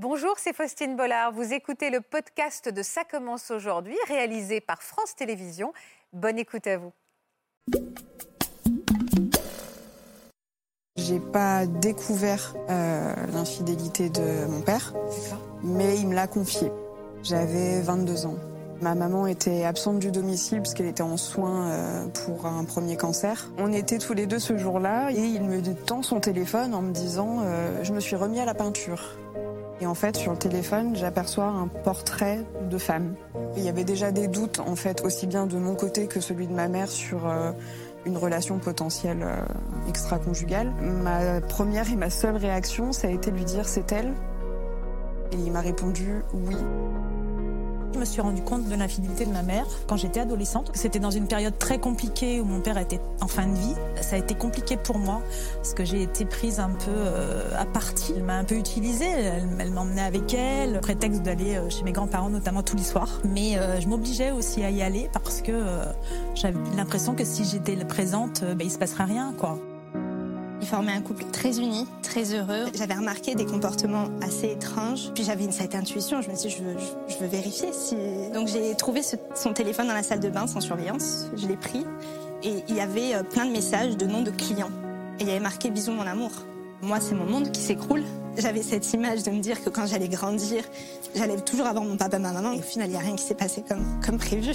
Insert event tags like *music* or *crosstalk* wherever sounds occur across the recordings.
Bonjour, c'est Faustine Bollard. Vous écoutez le podcast de Ça commence aujourd'hui, réalisé par France Télévisions. Bonne écoute à vous. J'ai pas découvert euh, l'infidélité de mon père, mais il me l'a confié. J'avais 22 ans. Ma maman était absente du domicile parce qu'elle était en soins euh, pour un premier cancer. On était tous les deux ce jour-là et il me tend son téléphone en me disant euh, Je me suis remis à la peinture. Et en fait, sur le téléphone, j'aperçois un portrait de femme. Il y avait déjà des doutes, en fait, aussi bien de mon côté que celui de ma mère sur euh, une relation potentielle euh, extra-conjugale. Ma première et ma seule réaction, ça a été de lui dire c'est elle? Et il m'a répondu oui. Je me suis rendu compte de l'infidélité de ma mère quand j'étais adolescente. C'était dans une période très compliquée où mon père était en fin de vie. Ça a été compliqué pour moi parce que j'ai été prise un peu euh, à partie. Elle m'a un peu utilisée. Elle, m'emmenait avec elle, prétexte d'aller euh, chez mes grands-parents, notamment tous les soirs. Mais euh, je m'obligeais aussi à y aller parce que j'avais l'impression que si j'étais présente, ben, il se passerait rien, quoi. Ils formaient un couple très uni, très heureux. J'avais remarqué des comportements assez étranges. Puis j'avais cette intuition, je me suis dit, je veux, je veux vérifier. Si... Donc j'ai trouvé son téléphone dans la salle de bain sans surveillance. Je l'ai pris et il y avait euh, plein de messages de noms de clients. Et il y avait marqué Bisous mon amour. Moi, c'est mon monde qui s'écroule. J'avais cette image de me dire que quand j'allais grandir, j'allais toujours avoir mon papa, ma maman. Et au final, il n'y a rien qui s'est passé comme, comme prévu.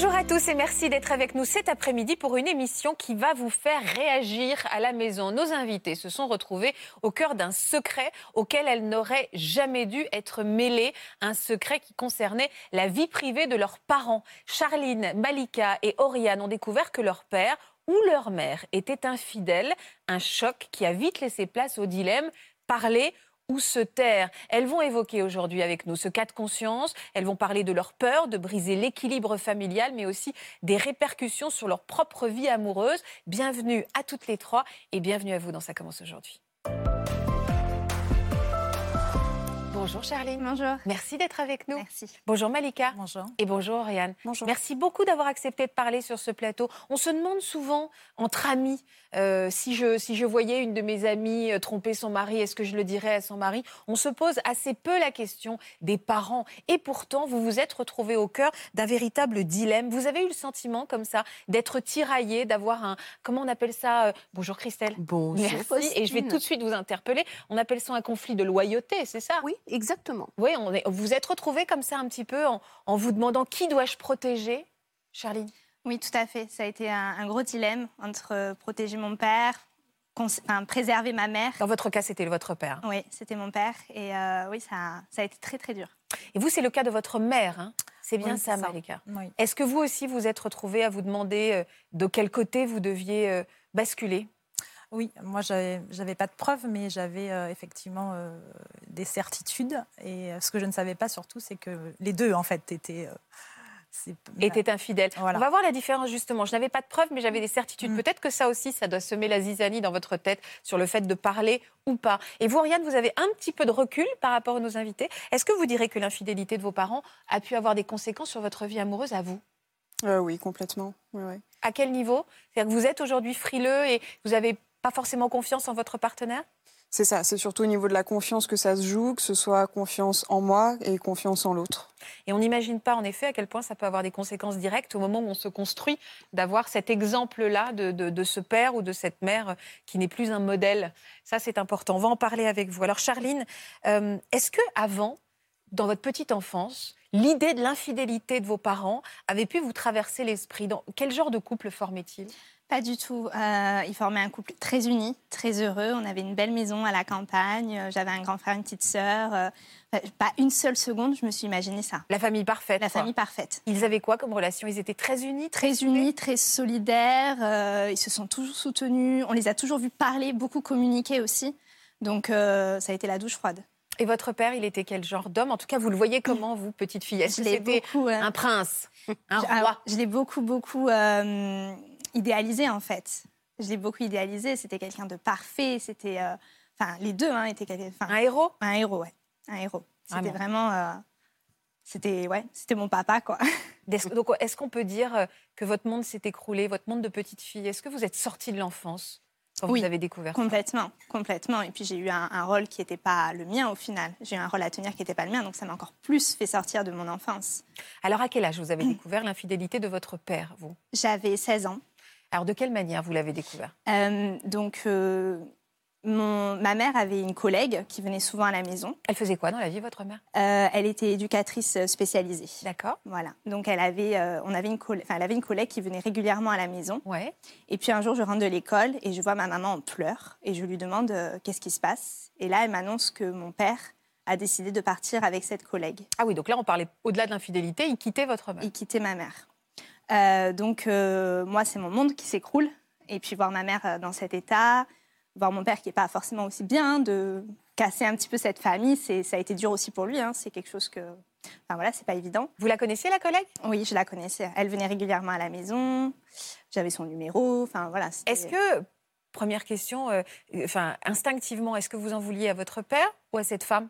Bonjour à tous et merci d'être avec nous cet après-midi pour une émission qui va vous faire réagir à la maison. Nos invités se sont retrouvés au cœur d'un secret auquel elles n'auraient jamais dû être mêlées, un secret qui concernait la vie privée de leurs parents. Charline, Malika et Oriane ont découvert que leur père ou leur mère était infidèle, un choc qui a vite laissé place au dilemme parler ou se taire. Elles vont évoquer aujourd'hui avec nous ce cas de conscience. Elles vont parler de leur peur de briser l'équilibre familial, mais aussi des répercussions sur leur propre vie amoureuse. Bienvenue à toutes les trois et bienvenue à vous dans Ça commence aujourd'hui. Bonjour Charline. Bonjour. Merci d'être avec nous. Merci. Bonjour Malika. Bonjour. Et bonjour Oriane. Bonjour. Merci beaucoup d'avoir accepté de parler sur ce plateau. On se demande souvent, entre amis, euh, si, je, si je voyais une de mes amies euh, tromper son mari, est-ce que je le dirais à son mari? On se pose assez peu la question des parents. Et pourtant, vous vous êtes retrouvés au cœur d'un véritable dilemme. Vous avez eu le sentiment, comme ça, d'être tiraillé, d'avoir un. Comment on appelle ça euh, Bonjour Christelle. Bonjour. Merci. Et je vais tout de suite vous interpeller. On appelle ça un conflit de loyauté, c'est ça? Oui, exactement. Oui, on est, vous êtes retrouvés comme ça un petit peu en, en vous demandant qui dois-je protéger? Charline? Oui, tout à fait. Ça a été un, un gros dilemme entre euh, protéger mon père, enfin, préserver ma mère. Dans votre cas, c'était votre père. Oui, c'était mon père. Et euh, oui, ça, ça a été très, très dur. Et vous, c'est le cas de votre mère. hein c'est bien Oui, ça, ça. Malika. Oui. Est-ce que vous aussi, vous êtes retrouvés à vous demander euh, de quel côté vous deviez basculer? Oui, moi, j'avais pas de preuves, mais j'avais euh, effectivement euh, des certitudes. Et euh, ce que je ne savais pas surtout, c'est que les deux, en fait, étaient. Était infidèle. Voilà. On va voir la différence justement. Je n'avais pas de preuves, mais j'avais des certitudes. Mm. Peut-être que ça aussi, ça doit semer la zizanie dans votre tête sur le fait de parler ou pas. Et vous, Oriane, vous avez un petit peu de recul par rapport à nos invités. Est-ce que vous direz que l'infidélité de vos parents a pu avoir des conséquences sur votre vie amoureuse à vous? Euh, oui, complètement. À quel niveau? C'est-à-dire que vous êtes aujourd'hui frileux et vous n'avez pas forcément confiance en votre partenaire? C'est ça, c'est surtout au niveau de la confiance que ça se joue, que ce soit confiance en moi et confiance en l'autre. Et on n'imagine pas, en effet, à quel point ça peut avoir des conséquences directes au moment où on se construit, d'avoir cet exemple-là de, de- ce père ou de cette mère qui n'est plus un modèle. Ça, c'est important. On va en parler avec vous. Alors, Charline, euh, est-ce que avant, dans votre petite enfance, l'idée de l'infidélité de vos parents avait pu vous traverser l'esprit? Dans Quel genre de couple formait-il Pas du tout. Euh, ils formaient un couple très uni, très heureux. On avait une belle maison à la campagne. Euh, J'avais un grand frère, une petite sœur. Euh, enfin, pas une seule seconde, je me suis imaginé ça. La famille parfaite. La quoi. famille parfaite. Ils avaient quoi comme relation? Ils étaient très unis Très unis, très solidaires. euh, ils se sont toujours soutenus. On les a toujours vus parler, beaucoup communiquer aussi. Donc, euh, ça a été la douche froide. Et votre père, il était quel genre d'homme? En tout cas, vous le voyez comment, vous, petite fille? Est-ce que c'était beaucoup, euh, un prince? Un Je- roi? je l'ai beaucoup, beaucoup euh, idéalisé en fait. Je l'ai beaucoup idéalisé. C'était quelqu'un de parfait. C'était, euh, Enfin, les deux hein, étaient quelqu'un. Un héros? Un héros, ouais. Un héros. C'était Vraiment. vraiment. euh, c'était ouais, c'était mon papa, quoi. *laughs* Donc, est-ce qu'on peut dire euh, que votre monde s'est écroulé, votre monde de petite fille? Est-ce que vous êtes sortie de l'enfance quand Oui, vous avez découvert ça? Complètement, complètement. Et puis j'ai eu un, un rôle qui n'était pas le mien au final. J'ai eu un rôle à tenir qui n'était pas le mien, donc ça m'a encore plus fait sortir de mon enfance. Alors, à quel âge vous avez *clears throat* découvert l'infidélité de votre père, vous? J'avais 16 ans. Alors, de quelle manière vous l'avez découvert? Euh, donc euh, mon, ma mère avait une collègue qui venait souvent à la maison. Elle faisait quoi dans la vie, votre mère? Euh, elle était éducatrice spécialisée. D'accord. Voilà. Donc elle avait, euh, on avait une, coll- enfin, elle avait une collègue qui venait régulièrement à la maison. Ouais. Et puis un jour, je rentre de l'école et je vois ma maman en pleurs et je lui demande euh, qu'est-ce qui se passe? Et là, elle m'annonce que mon père a décidé de partir avec cette collègue. Ah oui, donc là, on parlait au-delà de l'infidélité, il quittait votre mère. Il quittait ma mère. Euh, donc euh, moi, c'est mon monde qui s'écroule. Et puis voir ma mère euh, dans cet état, voir mon père qui n'est pas forcément aussi bien, de casser un petit peu cette famille, ça a été dur aussi pour lui. hein. C'est quelque chose que... Enfin voilà, c'est pas évident. Vous la connaissiez, la collègue? Oui, je la connaissais. Elle venait régulièrement à la maison. J'avais son numéro. Enfin voilà. Est-ce que, première question, euh, enfin, instinctivement, est-ce que vous en vouliez à votre père ou à cette femme?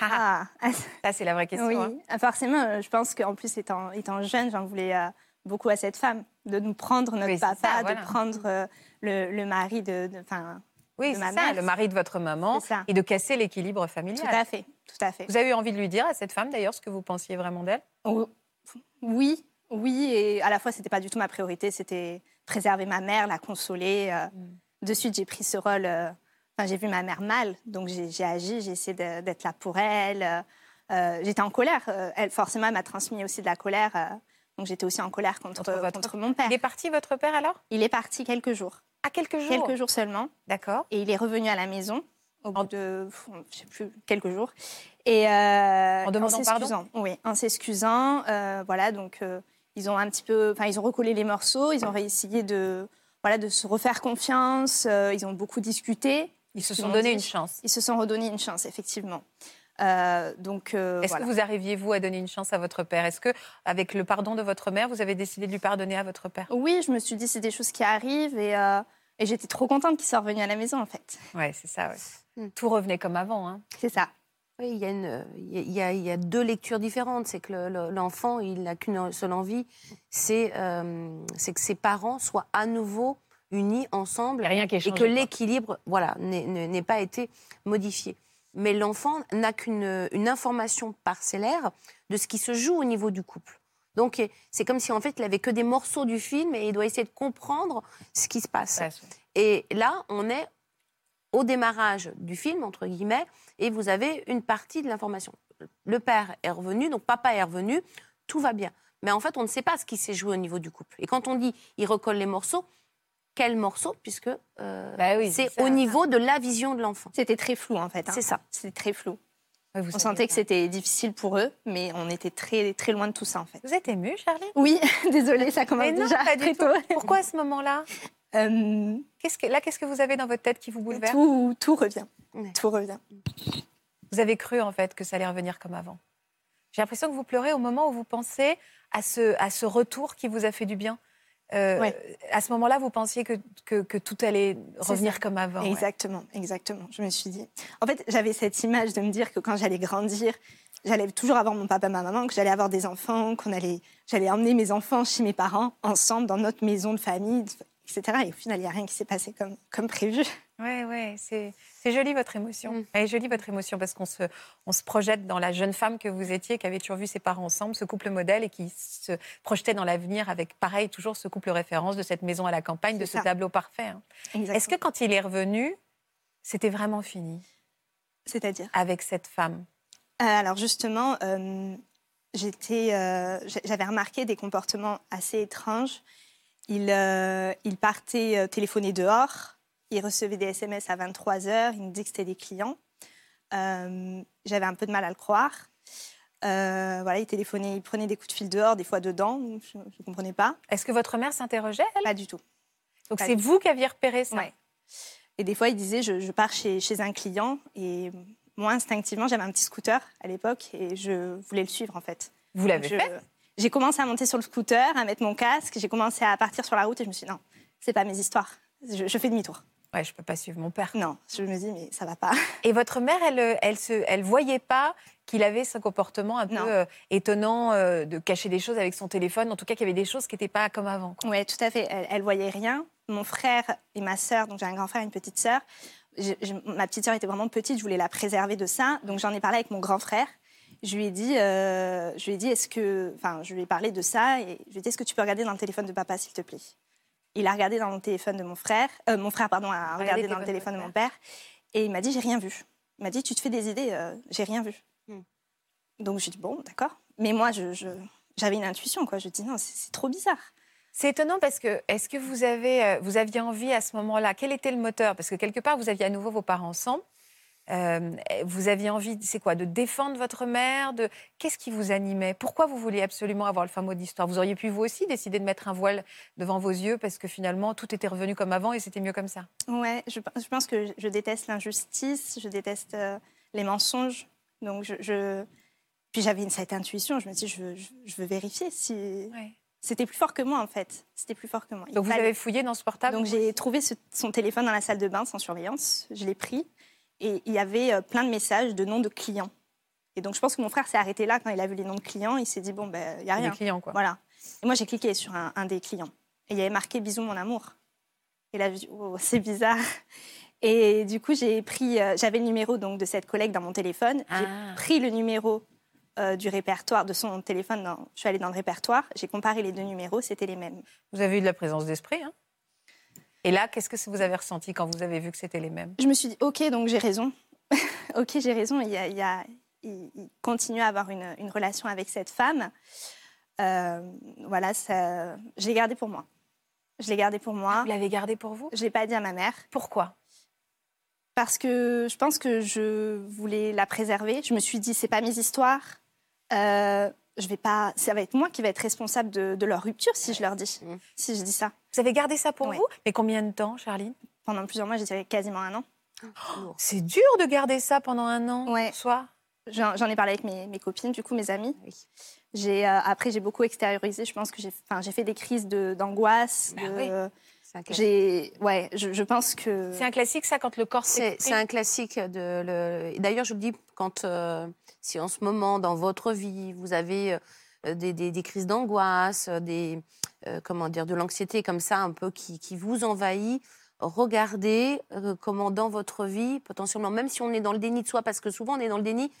Ah, Ah, *laughs* Ça, c'est la vraie question. oui, hein. forcément. euh, Je pense qu'en plus, étant, étant jeune, j'en voulais euh, beaucoup à cette femme, de nous prendre notre Oui, papa, ça, voilà. de prendre euh, le, le mari de. de- Oui, c'est ça, le mari de votre maman, et de casser l'équilibre familial. tout à fait, tout à fait. Vous avez eu envie de lui dire à cette femme, d'ailleurs, ce que vous pensiez vraiment d'elle? Oh, Oui, oui, et à la fois, c'était pas du tout ma priorité. C'était préserver ma mère, la consoler. euh, Mm. De suite, j'ai pris ce rôle. euh, Enfin, j'ai vu ma mère mal, donc j'ai agi, j'ai essayé d'être là pour elle. euh, euh, j'étais en colère. euh, elle, forcément, elle m'a transmis aussi de la colère. euh, donc j'étais aussi en colère contre, Contre votre- contre mon père. Il est parti, votre père, alors? Il est parti quelques jours, À quelques jours? Quelques jours seulement, D'accord. et il est revenu à la maison au bout En- de, je sais plus, quelques jours. Et euh, En demandant pardon s'excusant. Oui, en s'excusant. voilà, donc ils ont un petit peu, enfin ils ont recollé les morceaux, ils ont essayé de, voilà, de se refaire confiance. ils ont beaucoup discuté. Ils se sont donné dit- une chance. Ils se sont redonnés une chance, effectivement. Euh, donc euh, Est-ce voilà. que vous arriviez, vous, à donner une chance à votre père? Est-ce que, avec le pardon de votre mère, vous avez décidé de lui pardonner à votre père? Oui, je me suis dit c'est des choses qui arrivent et, euh, et j'étais trop contente qu'il soit revenu à la maison en fait. Ouais, c'est ça. ouais. Mm. Tout revenait comme avant. hein. C'est ça. Oui, il y, a une- il y a- il y a, il y a deux lectures différentes. C'est que le- le- l'enfant, il n'a qu'une seule envie, c'est euh, c'est que ses parents soient à nouveau unis ensemble a rien qui est et changé. que l'équilibre voilà, n'ait- pas été modifié. Mais l'enfant n'a qu'une une information parcellaire de ce qui se joue au niveau du couple. Donc c'est comme si en fait il avait que des morceaux du film et il doit essayer de comprendre ce qui se passe. Ouais, Et là, on est au démarrage du film, entre guillemets, et vous avez une partie de l'information. Le père est revenu, donc papa est revenu, tout va bien. Mais en fait, on ne sait pas ce qui s'est joué au niveau du couple. Et quand on dit il recolle les morceaux, quels morceaux Puisque euh, Bah oui, c'est au niveau de la vision de l'enfant. C'était très flou en fait. hein. C'est ça. C'était très flou. Ouais, vous On sentait que c'était difficile pour eux, mais on était très, très loin de tout ça en fait. Vous êtes émue, Charlie? Oui, *laughs* désolée, ça commence Mais non, déjà pas très du tout. tôt. Pourquoi à ce moment-là? Euh, Qu'est-ce que, Là, qu'est-ce que vous avez dans votre tête qui vous bouleverse? Tout, tout revient. Ouais. Tout revient. Vous avez cru, en fait, que ça allait revenir comme avant. J'ai l'impression que vous pleurez au moment où vous pensez à ce, à ce retour qui vous a fait du bien. Euh, Ouais. À ce moment-là, vous pensiez que, que, que tout allait revenir comme avant. ouais. Exactement, exactement. Je me suis dit. En fait, j'avais cette image de me dire que quand j'allais grandir, j'allais toujours avoir mon papa, ma maman, que j'allais avoir des enfants, qu'on allait, j'allais emmener mes enfants chez mes parents ensemble dans notre maison de famille, etc. Et au final, il n'y a rien qui s'est passé comme, comme prévu. Ouais, ouais, c'est c'est joli votre émotion. Mm. Elle est jolie votre émotion parce qu'on se, on se projette dans la jeune femme que vous étiez, qui avait toujours vu ses parents ensemble, ce couple modèle et qui se projetait dans l'avenir avec, pareil, toujours ce couple référence de cette maison à la campagne, de ce tableau parfait. hein. Est-ce que quand il est revenu, c'était vraiment fini? C'est-à-dire? Avec cette femme Euh, Alors justement, euh, j'étais, euh, j'avais remarqué des comportements assez étranges. Il, il partait téléphoner dehors, il recevait des SMS à 23 heures, il me disait que c'était des clients. Euh, j'avais un peu de mal à le croire. Euh, voilà, il téléphonait, il prenait des coups de fil dehors, des fois dedans, je ne comprenais pas. Est-ce que votre mère s'interrogeait, elle? Pas du tout. Donc c'est vous qui aviez repéré ça? Ouais. Et des fois, il disait, je, je pars chez, chez un client et moi, instinctivement, j'avais un petit scooter à l'époque et je voulais le suivre en fait. Vous l'avez fait? J'ai commencé à monter sur le scooter, à mettre mon casque, j'ai commencé à partir sur la route et je me suis dit non, c'est pas mes histoires, je, je fais demi-tour. Ouais, je peux pas suivre mon père. Non, je me dis, mais ça va pas. *laughs* Et votre mère, elle, elle se, elle voyait pas qu'il avait ce comportement un peu euh, étonnant euh, de cacher des choses avec son téléphone. En tout cas, qu'il y avait des choses qui n'étaient pas comme avant. Oui, tout à fait. Elle, elle voyait rien. Mon frère et ma sœur, donc j'ai un grand frère et une petite sœur. ma petite sœur était vraiment petite, je voulais la préserver de ça. Donc j'en ai parlé avec mon grand frère. Je lui ai dit, euh, je lui ai dit, est-ce que, enfin, je lui ai parlé de ça et je lui ai dit, est-ce que tu peux regarder dans le téléphone de papa, s'il te plaît? Il a regardé dans le téléphone de mon frère, euh, mon frère, pardon, a regardé dans le téléphone de mon père et il m'a dit, j'ai rien vu. Il m'a dit, tu te fais des idées, euh, j'ai rien vu. Hmm. Donc je lui ai dit, bon, d'accord. Mais moi, j'avais je, une intuition, quoi. Je dis, non, c'est trop bizarre. C'est étonnant parce que, est-ce que vous, avez, vous aviez envie à ce moment-là Quel était le moteur? Parce que quelque part, vous aviez à nouveau vos parents ensemble. Euh, vous aviez envie, c'est quoi, de défendre votre mère de... Qu'est-ce qui vous animait? Pourquoi vous vouliez absolument avoir le fameux d'histoire? Vous auriez pu vous aussi décider de mettre un voile devant vos yeux parce que finalement tout était revenu comme avant et c'était mieux comme ça? Ouais, je, pense que je déteste l'injustice, je déteste euh, les mensonges. Donc je, puis j'avais une cette intuition. Je me dis, je, je, veux vérifier si. C'était plus fort que moi en fait. C'était plus fort que moi. Donc vous avez fouillé dans ce portable Donc j'ai trouvé son téléphone dans la salle de bain sans surveillance. Je l'ai pris et il y avait euh, plein de messages de noms de clients. Et donc, je pense que mon frère s'est arrêté là quand il a vu les noms de clients. Il s'est dit, bon, ben, il n'y a rien. Des clients, quoi. Voilà. Et moi, j'ai cliqué sur un, des clients. Et il y avait marqué Bisous, mon amour. Et là, je dit, oh, c'est bizarre. Et du coup, j'ai pris, euh, j'avais le numéro donc, de cette collègue dans mon téléphone. J'ai ah. pris le numéro euh, du répertoire, de son téléphone. Dans, je suis allée dans le répertoire. J'ai comparé les deux numéros, c'était les mêmes. Vous avez eu de la présence d'esprit, hein et là, qu'est-ce que vous avez ressenti quand vous avez vu que c'était les mêmes? Je me suis dit, ok, donc j'ai raison. *laughs* ok, j'ai raison. Il, y a, il, continue à avoir une, relation avec cette femme. Euh, voilà, ça, je l'ai gardé pour moi. Je l'ai gardé pour moi. Vous l'avez gardé pour vous? Je l'ai pas dit à ma mère. Pourquoi? Parce que je pense que je voulais la préserver. Je me suis dit, c'est pas mes histoires. Euh, je vais pas, ça va être moi qui vais être responsable de, leur rupture si je leur dis, mmh. si je dis ça. Vous avez gardé ça pour vous? Mais combien de temps, Charline? Pendant plusieurs mois, je dirais quasiment un an. Oh, c'est dur de garder ça pendant un an, ouais. soit. J'en ai parlé avec mes, copines, du coup, mes amis. Oui. J'ai euh, après, j'ai beaucoup extériorisé. Je pense que j'ai, j'ai fait des crises d'angoisse. Bah de, j'ai, ouais, je, pense que. C'est un classique, ça, quand le corps C'est, c'est un classique. De le... D'ailleurs, je le dis, quand, euh, si en ce moment, dans votre vie, vous avez euh, des, crises d'angoisse, des, euh, comment dire, de l'anxiété comme ça, un peu qui, vous envahit, regardez comment dans votre vie, potentiellement, même si on est dans le déni de soi, parce que souvent on est dans le déni,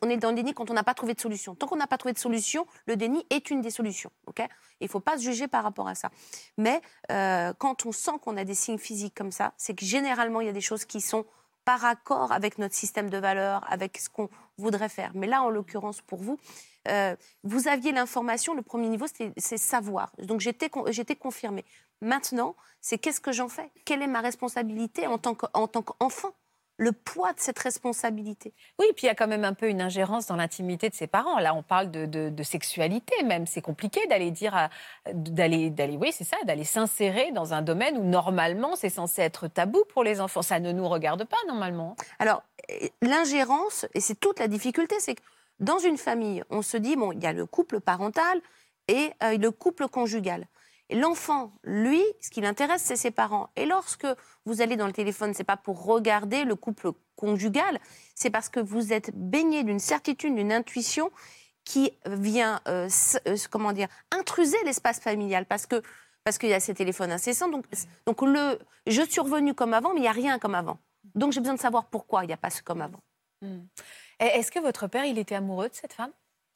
on est dans le déni quand on n'a pas trouvé de solution. Tant qu'on n'a pas trouvé de solution, le déni est une des solutions. Il ne faut pas se juger par rapport à ça. Mais euh, quand on sent qu'on a des signes physiques comme ça, c'est que généralement, il y a des choses qui sont par accord avec notre système de valeurs, avec ce qu'on voudrait faire. Mais là, en l'occurrence, pour vous, euh, vous aviez l'information, le premier niveau, c'est savoir. Donc j'étais confirmée. Maintenant, c'est qu'est-ce que j'en fais? Quelle est ma responsabilité en tant qu'enfant? Le poids de cette responsabilité. Oui, puis il y a quand même un peu une ingérence dans l'intimité de ses parents. Là, on parle de, sexualité même. C'est compliqué d'aller dire, d'aller, d'aller, oui, c'est ça, d'aller s'insérer dans un domaine où normalement c'est censé être tabou pour les enfants. Ça ne nous regarde pas normalement. Alors, l'ingérence, et c'est toute la difficulté, c'est que dans une famille, on se dit, bon, il y a le couple parental et euh, le couple conjugal. L'enfant, lui, ce qui l'intéresse, c'est ses parents. Et lorsque vous allez dans le téléphone, c'est pas pour regarder le couple conjugal, c'est parce que vous êtes baigné d'une certitude, d'une intuition qui vient, euh, euh, comment dire, intruser l'espace familial, parce que parce qu'il y a ces téléphones incessants. Donc, donc le, je suis revenu comme avant, mais il n'y a rien comme avant. Donc j'ai besoin de savoir pourquoi il n'y a pas ce comme avant. Hmm. Est-ce que votre père, il était amoureux de cette femme?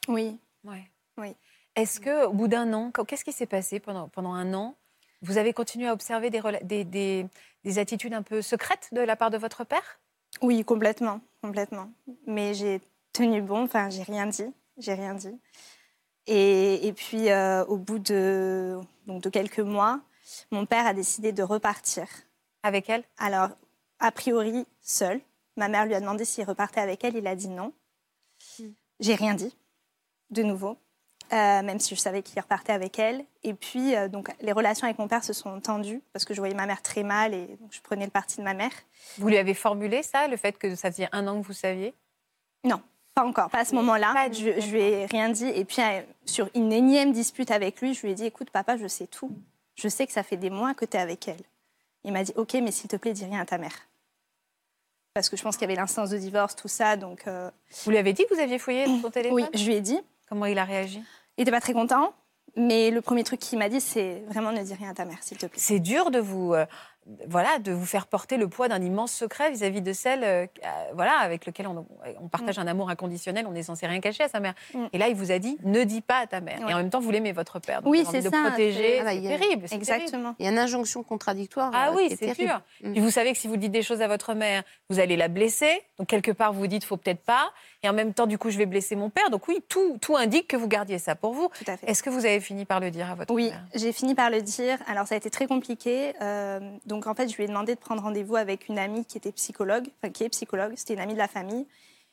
Oui. Ouais. Oui. Est-ce que, au bout d'un an, qu'est-ce qui s'est passé pendant, pendant un an? Vous avez continué à observer des, des, des, attitudes un peu secrètes de la part de votre père? Oui, complètement, complètement. Mais j'ai tenu bon, enfin, j'ai rien dit, j'ai rien dit. Et, et puis, euh, au bout de, donc, de quelques mois, mon père a décidé de repartir. Avec elle? Alors, a priori, seul. Ma mère lui a demandé s'il repartait avec elle, il a dit non. Hmm. J'ai rien dit, de nouveau. Euh, même si je savais qu'il repartait avec elle. Et puis, euh, donc, les relations avec mon père se sont tendues parce que je voyais ma mère très mal et donc je prenais le parti de ma mère. Vous lui avez formulé ça, le fait que ça faisait un an que vous saviez? Non, pas encore, pas à ce moment-là. Je, je lui ai rien dit. Et puis, euh, sur une énième dispute avec lui, je lui ai dit écoute, papa, je sais tout. Je sais que ça fait des mois que tu es avec elle. Il m'a dit Ok, mais s'il te plaît, dis rien à ta mère. Parce que je pense qu'il y avait l'instance de divorce, tout ça. Donc, Vous lui avez dit que vous aviez fouillé son téléphone? oui, je lui ai dit. Comment il a réagi? Il n'était pas très content. Mais le premier truc qu'il m'a dit, c'est vraiment ne dis rien à ta mère, s'il te plaît. C'est dur de vous, euh, voilà, de vous faire porter le poids d'un immense secret vis-à-vis de celle euh, euh, voilà, avec lequel on, on partage un amour inconditionnel, on est censé rien cacher à sa mère. Mm. Et là, il vous a dit ne dis pas à ta mère. Ouais. Et en même temps, vous l'aimez votre père. donc Oui, c'est ça, le protéger. c'est- Ah bah, C'est terrible. Exactement. Il y a une injonction contradictoire. Ah euh, oui, c'est sûr. Mm. Puis vous savez que si vous dites des choses à votre mère, vous allez la blesser. Donc quelque part, vous vous dites faut peut-être pas. Et en même temps, du coup, je vais blesser mon père. Donc oui, tout, tout indique que vous gardiez ça pour vous. Est-ce que vous avez fini par le dire à votre Oui, père j'ai fini par le dire. Alors, ça a été très compliqué. Euh, donc, en fait, je lui ai demandé de prendre rendez-vous avec une amie qui était psychologue, enfin, qui est psychologue. C'était une amie de la famille.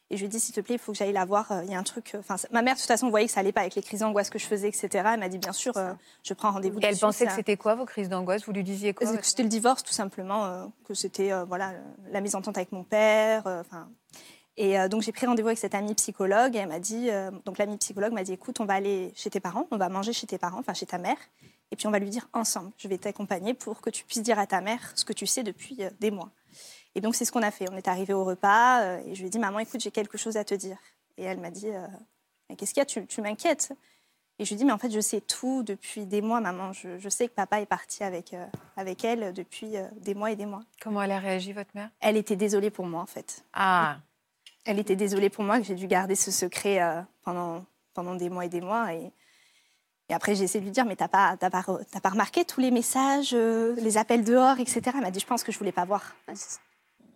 Et je lui ai dit, s'il te plaît, il faut que j'aille la voir. Euh, Il y a un truc. euh, Enfin, ma mère, de toute façon, voyait que ça allait pas avec les crises d'angoisse que je faisais, etc. Elle m'a dit, bien sûr, euh, je prends rendez-vous. Et elle pensait que c'était quoi vos crises d'angoisse? Vous lui disiez quoi c'était le divorce, tout simplement, euh, que c'était euh, voilà la mésentente avec mon père. Enfin, et donc j'ai pris rendez-vous avec cette amie psychologue et elle m'a dit, donc l'amie psychologue m'a dit, écoute, on va aller chez tes parents, on va manger chez tes parents, enfin chez ta mère, et puis on va lui dire ensemble. Je vais t'accompagner pour que tu puisses dire à ta mère ce que tu sais depuis euh, des mois. Et donc c'est ce qu'on a fait. On est arrivé au repas euh, et je lui ai dit, maman, écoute, j'ai quelque chose à te dire. Et elle m'a dit, euh, qu'est-ce qu'il y a? Tu, tu m'inquiètes? Et je lui dis, mais en fait, je sais tout depuis des mois, maman. Je, je sais que papa est parti avec, euh, avec elle depuis euh, des mois et des mois. Comment elle a réagi, votre mère? Elle était désolée pour moi, en fait. Ah, Elle était désolée pour moi que j'ai dû garder ce secret euh, pendant, pendant des mois et des mois. Et, et après, j'ai essayé de lui dire, mais t'as pas, t'as pas, t'as pas remarqué tous les messages, euh, les appels dehors, etc. Elle m'a dit, je pense que je voulais pas voir.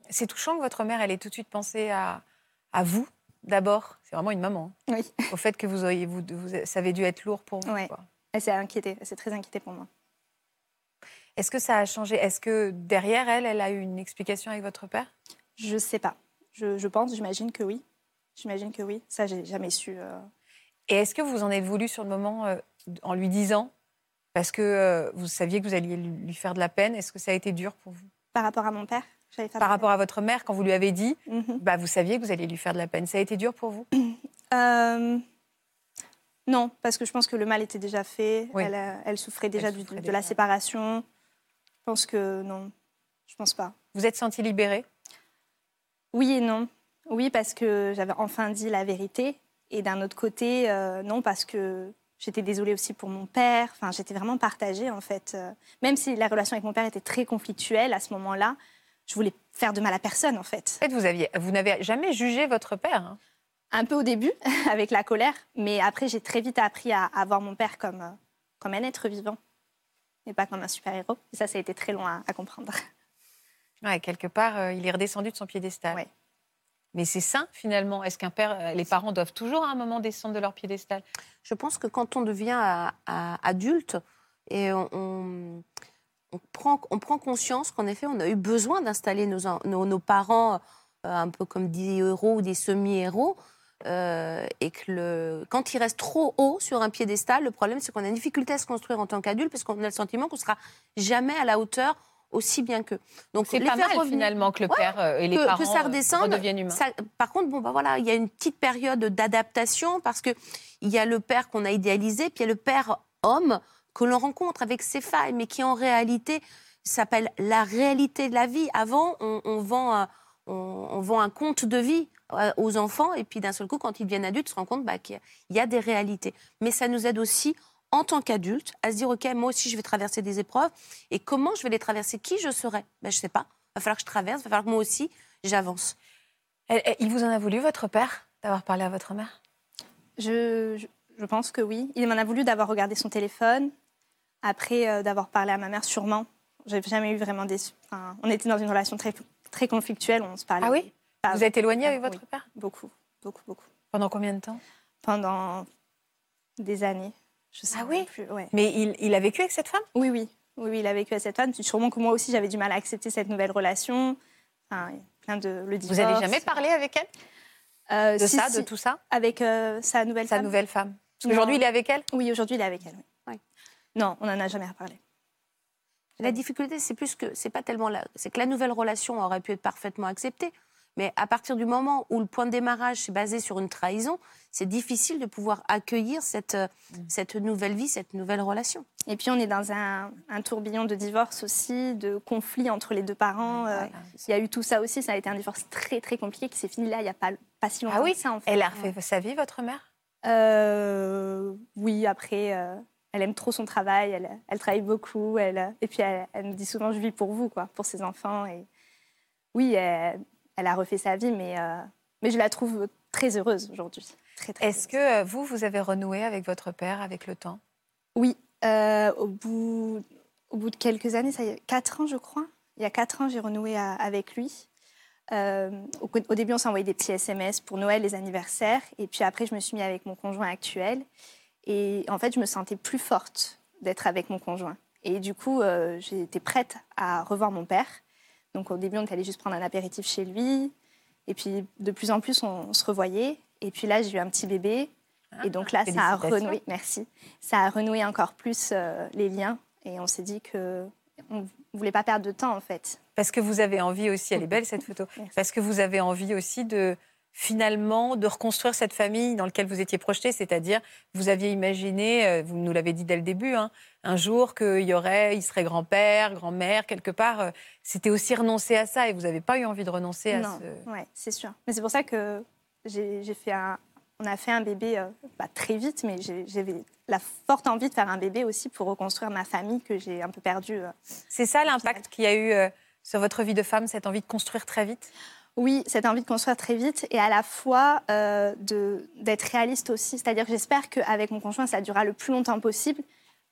c'est touchant que votre mère, elle ait tout de suite pensé à, à vous, d'abord. C'est vraiment une maman. hein. Oui. Au fait que vous, auriez, vous, vous- ça avait dû être lourd pour vous. Ouais. quoi. Elle s'est inquiétée, elle s'est très inquiétée pour moi. Est-ce que ça a changé? Est-ce que derrière elle, elle a eu une explication avec votre père? Je sais pas. Je, je pense, j'imagine que oui. J'imagine que oui. Ça, j'ai jamais su. euh. Et est-ce que vous en êtes voulu sur le moment euh, en lui disant Parce que euh, vous saviez que vous alliez lui faire de la peine. Est-ce que ça a été dur pour vous? Par rapport à mon père, faire Par rapport à votre mère, quand vous lui avez dit. Mhm. bah, vous saviez que vous alliez lui faire de la peine. Ça a été dur pour vous? *clears throat* Euh, non, parce que je pense que le mal était déjà fait. Oui. Elle, euh, elle souffrait déjà Elle du- souffrait de la séparation. Je pense que non, je pense pas. Vous êtes senti libérée? Oui et non. Oui, parce que j'avais enfin dit la vérité. Et d'un autre côté, euh, non, parce que j'étais désolée aussi pour mon père. Enfin, j'étais vraiment partagée, en fait. Euh, Même si la relation avec mon père était très conflictuelle à ce moment-là, je voulais faire de mal à personne, en fait. En fait, vous, aviez, vous n'avez jamais jugé votre père. hein? Un peu au début, *laughs* avec la colère, mais après, j'ai très vite appris à, à voir mon père comme, euh, comme un être vivant, et pas comme un super-héros. Et ça, ça a été très long à, à comprendre. Ouais, quelque part, euh, il est redescendu de son piédestal. Ouais. Mais c'est sain, finalement. Est-ce qu'un père, euh, les parents doivent toujours à un moment descendre de leur piédestal? Je pense que quand on devient à- à- adulte et on, on- on prend, on prend conscience qu'en effet, on a eu besoin d'installer nos, nos, nos parents euh, un peu comme des héros ou des semi-héros. euh, et que le, quand ils restent trop haut sur un piédestal, le problème c'est qu'on a une difficulté à se construire en tant qu'adulte parce qu'on a le sentiment qu'on sera jamais à la hauteur aussi bien qu'eux. Donc C'est pas mal, revenir- finalement, que le père euh, et les que- que parents ça euh, redescende, redeviennent humains. Ça- par contre, bon, bah voilà, il y a une petite période d'adaptation parce que il y a le père qu'on a idéalisé, puis il y a le père homme que l'on rencontre avec ses failles, mais qui en réalité s'appelle la réalité de la vie. Avant, on, on vend, un, on, on vend un conte de vie euh, aux enfants, et puis d'un seul coup, quand ils deviennent adultes, ils se rendent compte bah, qu'il y a des réalités. Mais ça nous aide aussi en tant qu'adulte, à se dire, OK, moi aussi, je vais traverser des épreuves. Et comment je vais les traverser? Qui je serai? Ben, Je ne sais pas. Il va falloir que je traverse, il va falloir que moi aussi, j'avance. Il vous en a voulu, votre père, d'avoir parlé à votre mère? Je, je, je pense que oui. Il m'en a voulu d'avoir regardé son téléphone, après euh, d'avoir parlé à ma mère, sûrement. J'avais jamais eu vraiment des. enfin, on était dans une relation très, très conflictuelle, on se parlait. Ah oui? pas Vous êtes éloigné Ah, avec votre oui. père? Beaucoup, beaucoup, beaucoup. Pendant combien de temps? Pendant des années. Je sais Ah oui plus. Ouais. Mais il, il a vécu avec cette femme? Oui, oui. Oui, oui, il a vécu à cette femme. Sûrement que moi aussi, j'avais du mal à accepter cette nouvelle relation. Enfin, plein de le divorce. Vous n'avez jamais parlé avec elle? Euh, De si, ça, si. de tout ça? Avec euh, sa nouvelle Sa femme nouvelle femme qu'aujourd'hui, il est avec elle? Oui, aujourd'hui, il est avec elle. oui. Non, on n'en a jamais reparlé. La difficulté, c'est plus que c'est pas tellement la, c'est que la nouvelle relation aurait pu être parfaitement acceptée, Mais à partir du moment où le point de démarrage c'est basé sur une trahison, c'est difficile de pouvoir accueillir cette, euh, mm. cette nouvelle vie, cette nouvelle relation. Et puis on est dans un, tourbillon de divorce aussi, de conflits entre les deux parents. Euh, il y a eu tout ça aussi, ça a été un divorce très très compliqué qui s'est fini là il n'y a pas, pas si longtemps ah oui ça. En fait. Elle a refait sa vie, votre mère? Euh, Oui, après, elle aime trop son travail, elle, elle travaille beaucoup, elle, et puis elle, elle, me dit souvent je vis pour vous, quoi, pour ses enfants. Et oui, elle, elle a refait sa vie, mais, mais je la trouve très heureuse aujourd'hui. Est-ce que euh, vous, vous avez renoué avec votre père avec le temps? Oui, euh, au, bout, au bout de quelques années, ça y est, 4 ans je crois. Il y a 4 ans, j'ai renoué avec lui. Euh, au, début, on s'envoyait des petits SMS pour Noël, les anniversaires. Et puis après, je me suis mis avec mon conjoint actuel. Et en fait, je me sentais plus forte d'être avec mon conjoint. Et du coup, j'étais prête à revoir mon père. Donc au début, on est allé juste prendre un apéritif chez lui. Et puis de plus en plus, on se revoyait. Et puis là, j'ai eu un petit bébé. Ah, et donc là, ça a renoué, merci. Ça a renoué encore plus euh, les liens. Et on s'est dit que on voulait pas perdre de temps, en fait. Parce que vous avez envie aussi, elle est *laughs* belle cette photo, parce que vous avez envie aussi de finalement de reconstruire cette famille dans laquelle vous étiez projeté, c'est-à-dire vous aviez imaginé, euh, vous nous l'avez dit dès le début, hein, un jour qu'il y aurait, il serait grand-père, grand-mère quelque part. Euh, c'était aussi renoncer à ça et vous n'avez pas eu envie de renoncer à non, ce. Ouais, c'est sûr. Mais c'est pour ça que j'ai fait un, on a fait un bébé euh, pas très vite, mais j'avais la forte envie de faire un bébé aussi pour reconstruire ma famille que j'ai un peu perdue. Euh, C'est ça l'impact qu'il y a eu euh, sur votre vie de femme, cette envie de construire très vite? Oui, cette envie de construire très vite et à la fois d'être réaliste aussi. C'est-à-dire que j'espère qu'avec mon conjoint, ça durera le plus longtemps possible.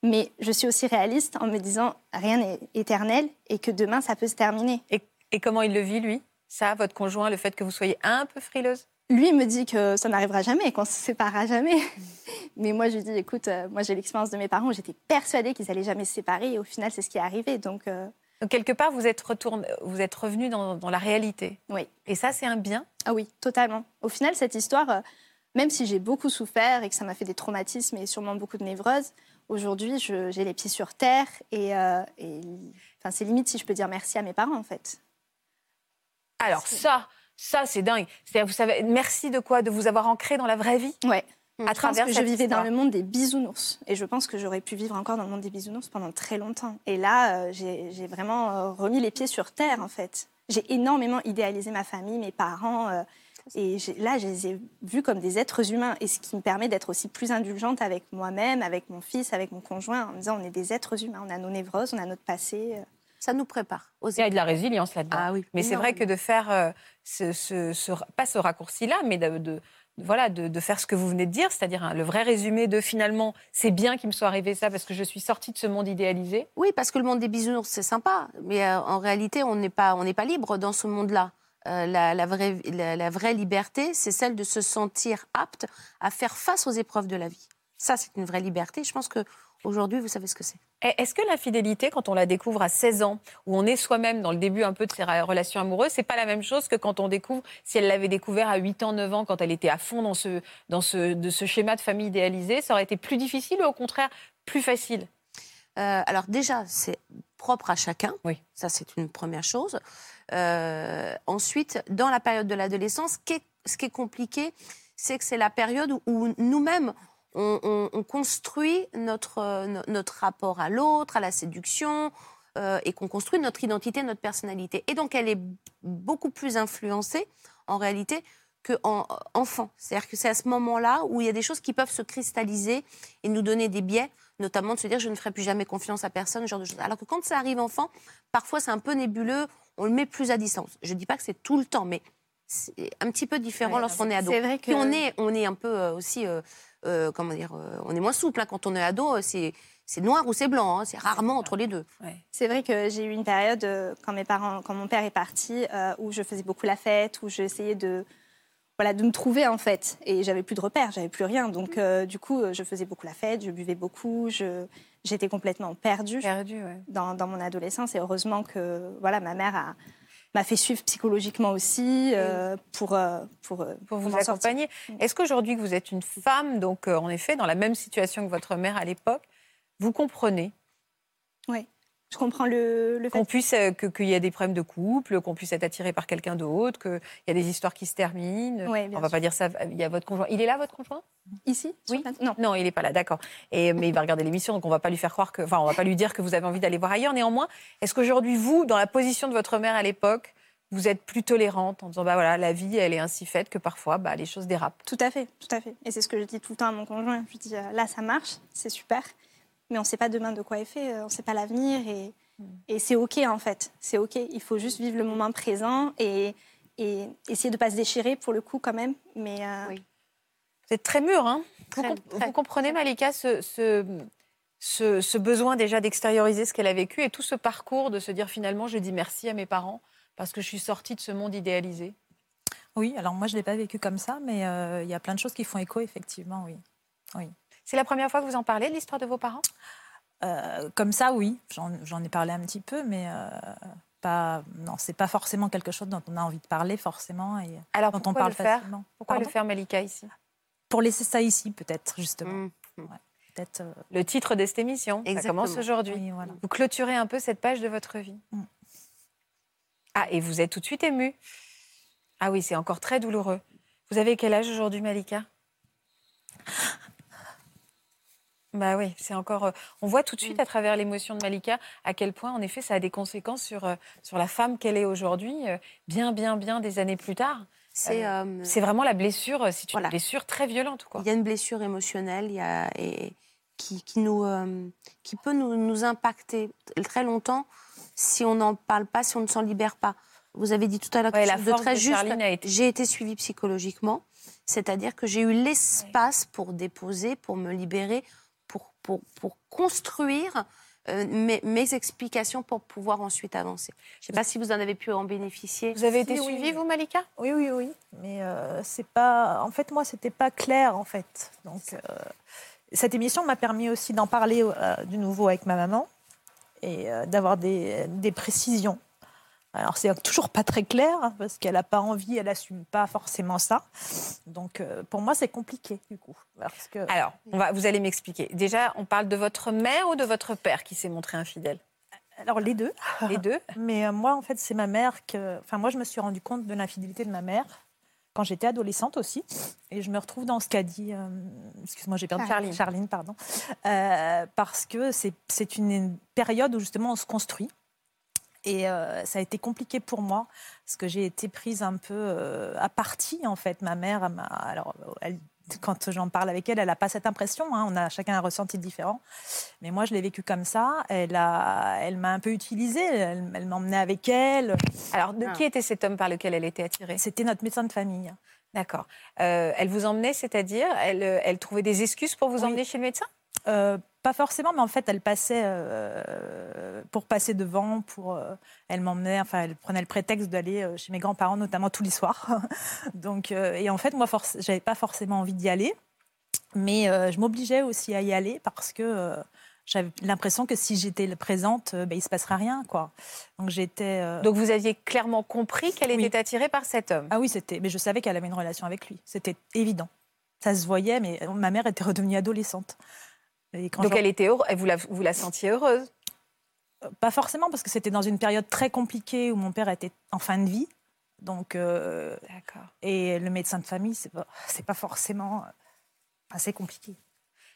Mais je suis aussi réaliste en me disant rien n'est éternel et que demain, ça peut se terminer. et comment il le vit, lui? Ça, votre conjoint, le fait que vous soyez un peu frileuse? Lui me dit que ça n'arrivera jamais, qu'on se séparera jamais. *laughs* Mais moi, je lui dis, écoute, euh, moi j'ai l'expérience de mes parents, j'étais persuadée qu'ils allaient jamais se séparer, et au final, c'est ce qui est arrivé. Donc, euh, quelque part, vous êtes retourné, vous êtes revenu dans, la réalité. Oui. Et ça, c'est un bien? Ah oui, totalement. Au final, cette histoire, euh, même si j'ai beaucoup souffert et que ça m'a fait des traumatismes et sûrement beaucoup de névroses, aujourd'hui, j'ai les pieds sur terre et, et enfin, c'est limite si je peux dire merci à mes parents, en fait. Alors ça. Ça, c'est dingue. vous savez, merci de quoi? De vous avoir ancré dans la vraie vie? Ouais. À travers que je vivais dans le monde des bisounours. Et je pense que j'aurais pu vivre encore dans le monde des bisounours pendant très longtemps. Et là, euh, j'ai vraiment euh, remis les pieds sur terre, en fait. J'ai énormément idéalisé ma famille, mes parents. Euh, et là, je les ai vus comme des êtres humains. Et ce qui me permet d'être aussi plus indulgente avec moi-même, avec mon fils, avec mon conjoint, en me disant on est des êtres humains. On a nos névroses, on a notre passé ça nous prépare. Il y a de la résilience là-dedans. Ah oui, mais c'est vrai que de faire, euh, ce, pas ce raccourci-là, mais de, voilà, de, faire ce que vous venez de dire, c'est-à-dire hein, le vrai résumé de finalement, c'est bien qu'il me soit arrivé ça parce que je suis sortie de ce monde idéalisé. Oui, parce que le monde des bisounours, c'est sympa, mais euh, en réalité, on n'est pas, pas libre dans ce monde-là. Euh, la, vraie, la, vraie liberté, c'est celle de se sentir apte à faire face aux épreuves de la vie. Ça, c'est une vraie liberté. Je pense que Aujourd'hui, vous savez ce que c'est. Est-ce que l'infidélité, quand on la découvre à 16 ans, où on est soi-même dans le début un peu de ses relations amoureuses, c'est pas la même chose que quand on découvre, si elle l'avait découvert à 8 ans, 9 ans, quand elle était à fond dans ce, dans ce, de ce schéma de famille idéalisée, ça aurait été plus difficile ou au contraire plus facile? Euh, Alors déjà, c'est propre à chacun. Oui. Ça, c'est une première chose. Euh, ensuite, dans la période de l'adolescence, ce qui est compliqué, c'est que c'est la période où nous-mêmes, on, construit notre, notre rapport à l'autre, à la séduction, euh, et qu'on construit notre identité, notre personnalité. Et donc, elle est beaucoup plus influencée, en réalité, qu'en enfant. C'est-à-dire que c'est à ce moment-là où il y a des choses qui peuvent se cristalliser et nous donner des biais, notamment de se dire je ne ferai plus jamais confiance à personne, ce genre de choses. Alors que quand ça arrive enfant, parfois c'est un peu nébuleux, on le met plus à distance. Je ne dis pas que c'est tout le temps, mais c'est un petit peu différent lorsqu'on est ado. C'est vrai que... on est, on est un peu euh, aussi euh, euh, comment dire, euh, on est moins souple. Hein. Quand on est ado, euh, c'est c'est noir ou c'est blanc, hein. c'est rarement entre les deux. C'est vrai que j'ai eu une période quand mes parents, quand mon père est parti, où je faisais beaucoup la fête, où j'essayais de voilà de me trouver en fait, et j'avais plus de repères, j'avais plus rien, donc du coup je faisais beaucoup la fête, je buvais beaucoup, je j'étais complètement perdue, perdue dans, dans, mon adolescence, et heureusement que voilà ma mère a m'a fait suivre psychologiquement aussi euh, pour, euh, pour, euh, pour, vous accompagner. Mm. Est-ce qu'aujourd'hui que vous êtes une femme, donc en effet dans la même situation que votre mère à l'époque, vous comprenez Oui. Je comprends le, le fait. Qu'on puisse, euh, que- qu'il y ait des problèmes de couple, qu'on puisse être attiré par quelqu'un d'autre, qu'il y a des histoires qui se terminent. Ouais, On va sûr. pas dire ça. Il y a votre conjoint. Il est là, votre conjoint? Ici? Oui. Non. Non, il n'est pas là, d'accord. Et mais il va regarder l'émission, donc on va pas lui faire croire que, enfin, on va pas lui dire que vous avez envie d'aller voir ailleurs. Néanmoins, est-ce qu'aujourd'hui, vous, dans la position de votre mère à l'époque, vous êtes plus tolérante en disant, bah voilà, la vie, elle est ainsi faite que parfois, bah, les choses dérapent? Tout à fait, tout à fait. Et c'est ce que je dis tout le temps à mon conjoint. Je lui dis euh, là, ça marche, c'est super, mais on ne sait pas demain de quoi est fait, euh, on ne sait pas l'avenir, et, et c'est ok en fait. C'est ok. Il faut juste vivre le moment présent et, et essayer de pas se déchirer pour le coup quand même. Mais euh, Oui. Vous êtes très mûr, hein vous, comprenez, Malika, ce, ce, ce- ce besoin déjà d'extérioriser ce qu'elle a vécu et tout ce parcours de se dire finalement, je dis merci à mes parents parce que je suis sortie de ce monde idéalisé? Oui, alors moi je ne l'ai pas vécu comme ça, mais euh, il y a plein de choses qui font écho, effectivement, oui. C'est la première fois que vous en parlez de l'histoire de vos parents? Euh, comme ça, oui, j'en ai parlé un petit peu, mais euh, pas, non, c'est pas forcément quelque chose dont on a envie de parler forcément et Alors dont on pourquoi parle le faire? facilement. Pourquoi le Pardon? faire, Malika, ici? Pour laisser ça ici, peut-être, justement. Mm. Peut-être. euh, Le titre de cette émission, ça Exactement. commence aujourd'hui. oui, voilà. Vous clôturez un peu cette page de votre vie. Mm. Ah, et vous êtes tout de suite ému. Ah oui, c'est encore très douloureux. Vous avez quel âge aujourd'hui, Malika? Bah oui, c'est encore. euh, On voit tout de suite à travers l'émotion de Malika à quel point, en effet, ça a des conséquences sur, euh, sur la femme qu'elle est aujourd'hui, euh, bien, bien, bien des années plus tard. C'est euh, vraiment la blessure, c'est une Voilà. blessure très violente, quoi. Il y a une blessure émotionnelle il y a, et, qui, qui nous, euh, qui peut nous, nous impacter très longtemps si on n'en parle pas, si on ne s'en libère pas. Vous avez dit tout à l'heure Ouais, quelque la chose de très de juste. Été- J'ai été suivie psychologiquement, c'est-à-dire que j'ai eu l'espace pour déposer, pour me libérer, pour, pour, pour construire euh, mes, mes explications pour pouvoir ensuite avancer. Je ne sais pas si vous en avez pu en bénéficier. Vous avez été Si, oui. suivie, vous, Malika? Oui, oui, oui. Mais euh, c'est pas. En fait, moi, c'était pas clair, en fait. Donc, euh, cette émission m'a permis aussi d'en parler euh, de nouveau avec ma maman et euh, d'avoir des, des précisions. Alors, c'est toujours pas très clair hein, parce qu'elle n'a pas envie, elle assume pas forcément ça. Donc, euh, pour moi, c'est compliqué, du coup. Parce que. Alors, on va, vous allez m'expliquer. Déjà, on parle de votre mère ou de votre père qui s'est montré infidèle? Alors, les deux. Les deux? *laughs* Mais euh, moi, en fait, c'est ma mère que. Enfin, moi, je me suis rendu compte de l'infidélité de ma mère quand j'étais adolescente aussi. Et je me retrouve dans ce qu'a dit. euh, Excuse-moi, j'ai perdu Charline. Charline, pardon. Euh, parce que c'est une période où justement on se construit. Et euh, ça a été compliqué pour moi parce que j'ai été prise un peu euh, à partie en fait. Ma mère, elle alors elle- quand j'en parle avec elle, elle n'a pas cette impression. hein. On a chacun un ressenti différent. Mais moi, je l'ai vécu comme ça. Elle a, elle m'a un peu utilisée. Elle, elle m'emmenait avec elle. Alors, de Ah. qui était cet homme par lequel elle était attirée? C'était notre médecin de famille. D'accord. Euh, elle vous emmenait, c'est-à-dire, elle, elle trouvait des excuses pour vous Oui. emmener chez le médecin? Pas forcément, mais en fait, elle passait euh, pour passer devant. Pour, euh, elle m'emmenait, enfin, elle prenait le prétexte d'aller euh, chez mes grands-parents, notamment tous les soirs. *laughs* Donc, euh, et en fait, moi, j'avais pas forcément envie d'y aller, mais je m'obligeais aussi à y aller parce que j'avais l'impression que si j'étais présente, ben, il se passerait rien, quoi. Donc j'étais. euh, Donc, vous aviez clairement compris qu'elle Oui. était attirée par cet homme. Ah oui, c'était. Mais je savais qu'elle avait une relation avec lui. C'était évident. Ça se voyait, mais ma mère était redevenue adolescente. Et quand Donc, je- elle était heure- vous la, vous la sentiez heureuse? Pas forcément, parce que c'était dans une période très compliquée où mon père était en fin de vie. Donc, euh, et le médecin de famille, c'est pas, pas forcément euh, assez compliqué.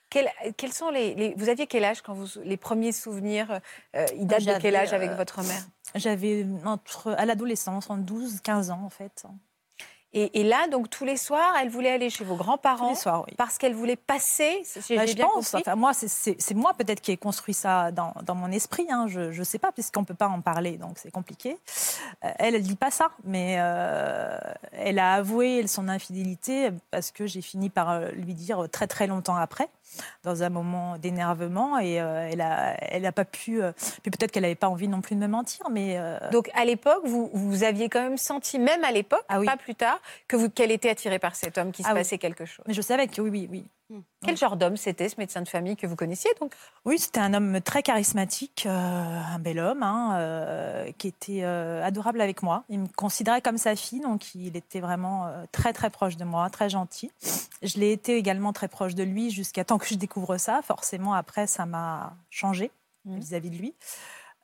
Quel- quels sont les, les- Vous aviez quel âge quand vous les premiers souvenirs euh, Ils datent de quel âge avec euh, votre mère? J'avais entre, à l'adolescence, en 12, 15 ans en fait. Et, et là, donc tous les soirs, elle voulait aller chez vos grands-parents oui. parce qu'elle voulait passer. Bah, je bien pense. compris. Enfin, moi, c'est- moi peut-être qui ai construit ça dans, dans mon esprit. hein, je ne sais pas, puisqu'on ne peut pas en parler, donc c'est compliqué. Euh, elle, elle ne dit pas ça, mais euh, elle a avoué son infidélité parce que j'ai fini par euh, lui dire très très longtemps après, dans un moment d'énervement, et euh, elle n'a elle a pas pu. euh, puis peut-être qu'elle n'avait pas envie non plus de me mentir, mais euh, Donc à l'époque, vous, vous aviez quand même senti, même à l'époque, Ah oui. pas plus tard, que vous qu'elle était attirée par cet homme, qu'il se Ah oui. passait quelque chose. mais je savais que oui, oui, oui. Quel genre d'homme c'était ce médecin de famille que vous connaissiez donc? Oui, c'était un homme très charismatique, euh, un bel homme, hein, euh, qui était euh, adorable avec moi. Il me considérait comme sa fille, donc il était vraiment très très proche de moi, très gentil. Je l'ai été également très proche de lui jusqu'à temps que je découvre ça. Forcément, après, ça m'a changé Mhm. vis-à-vis de lui.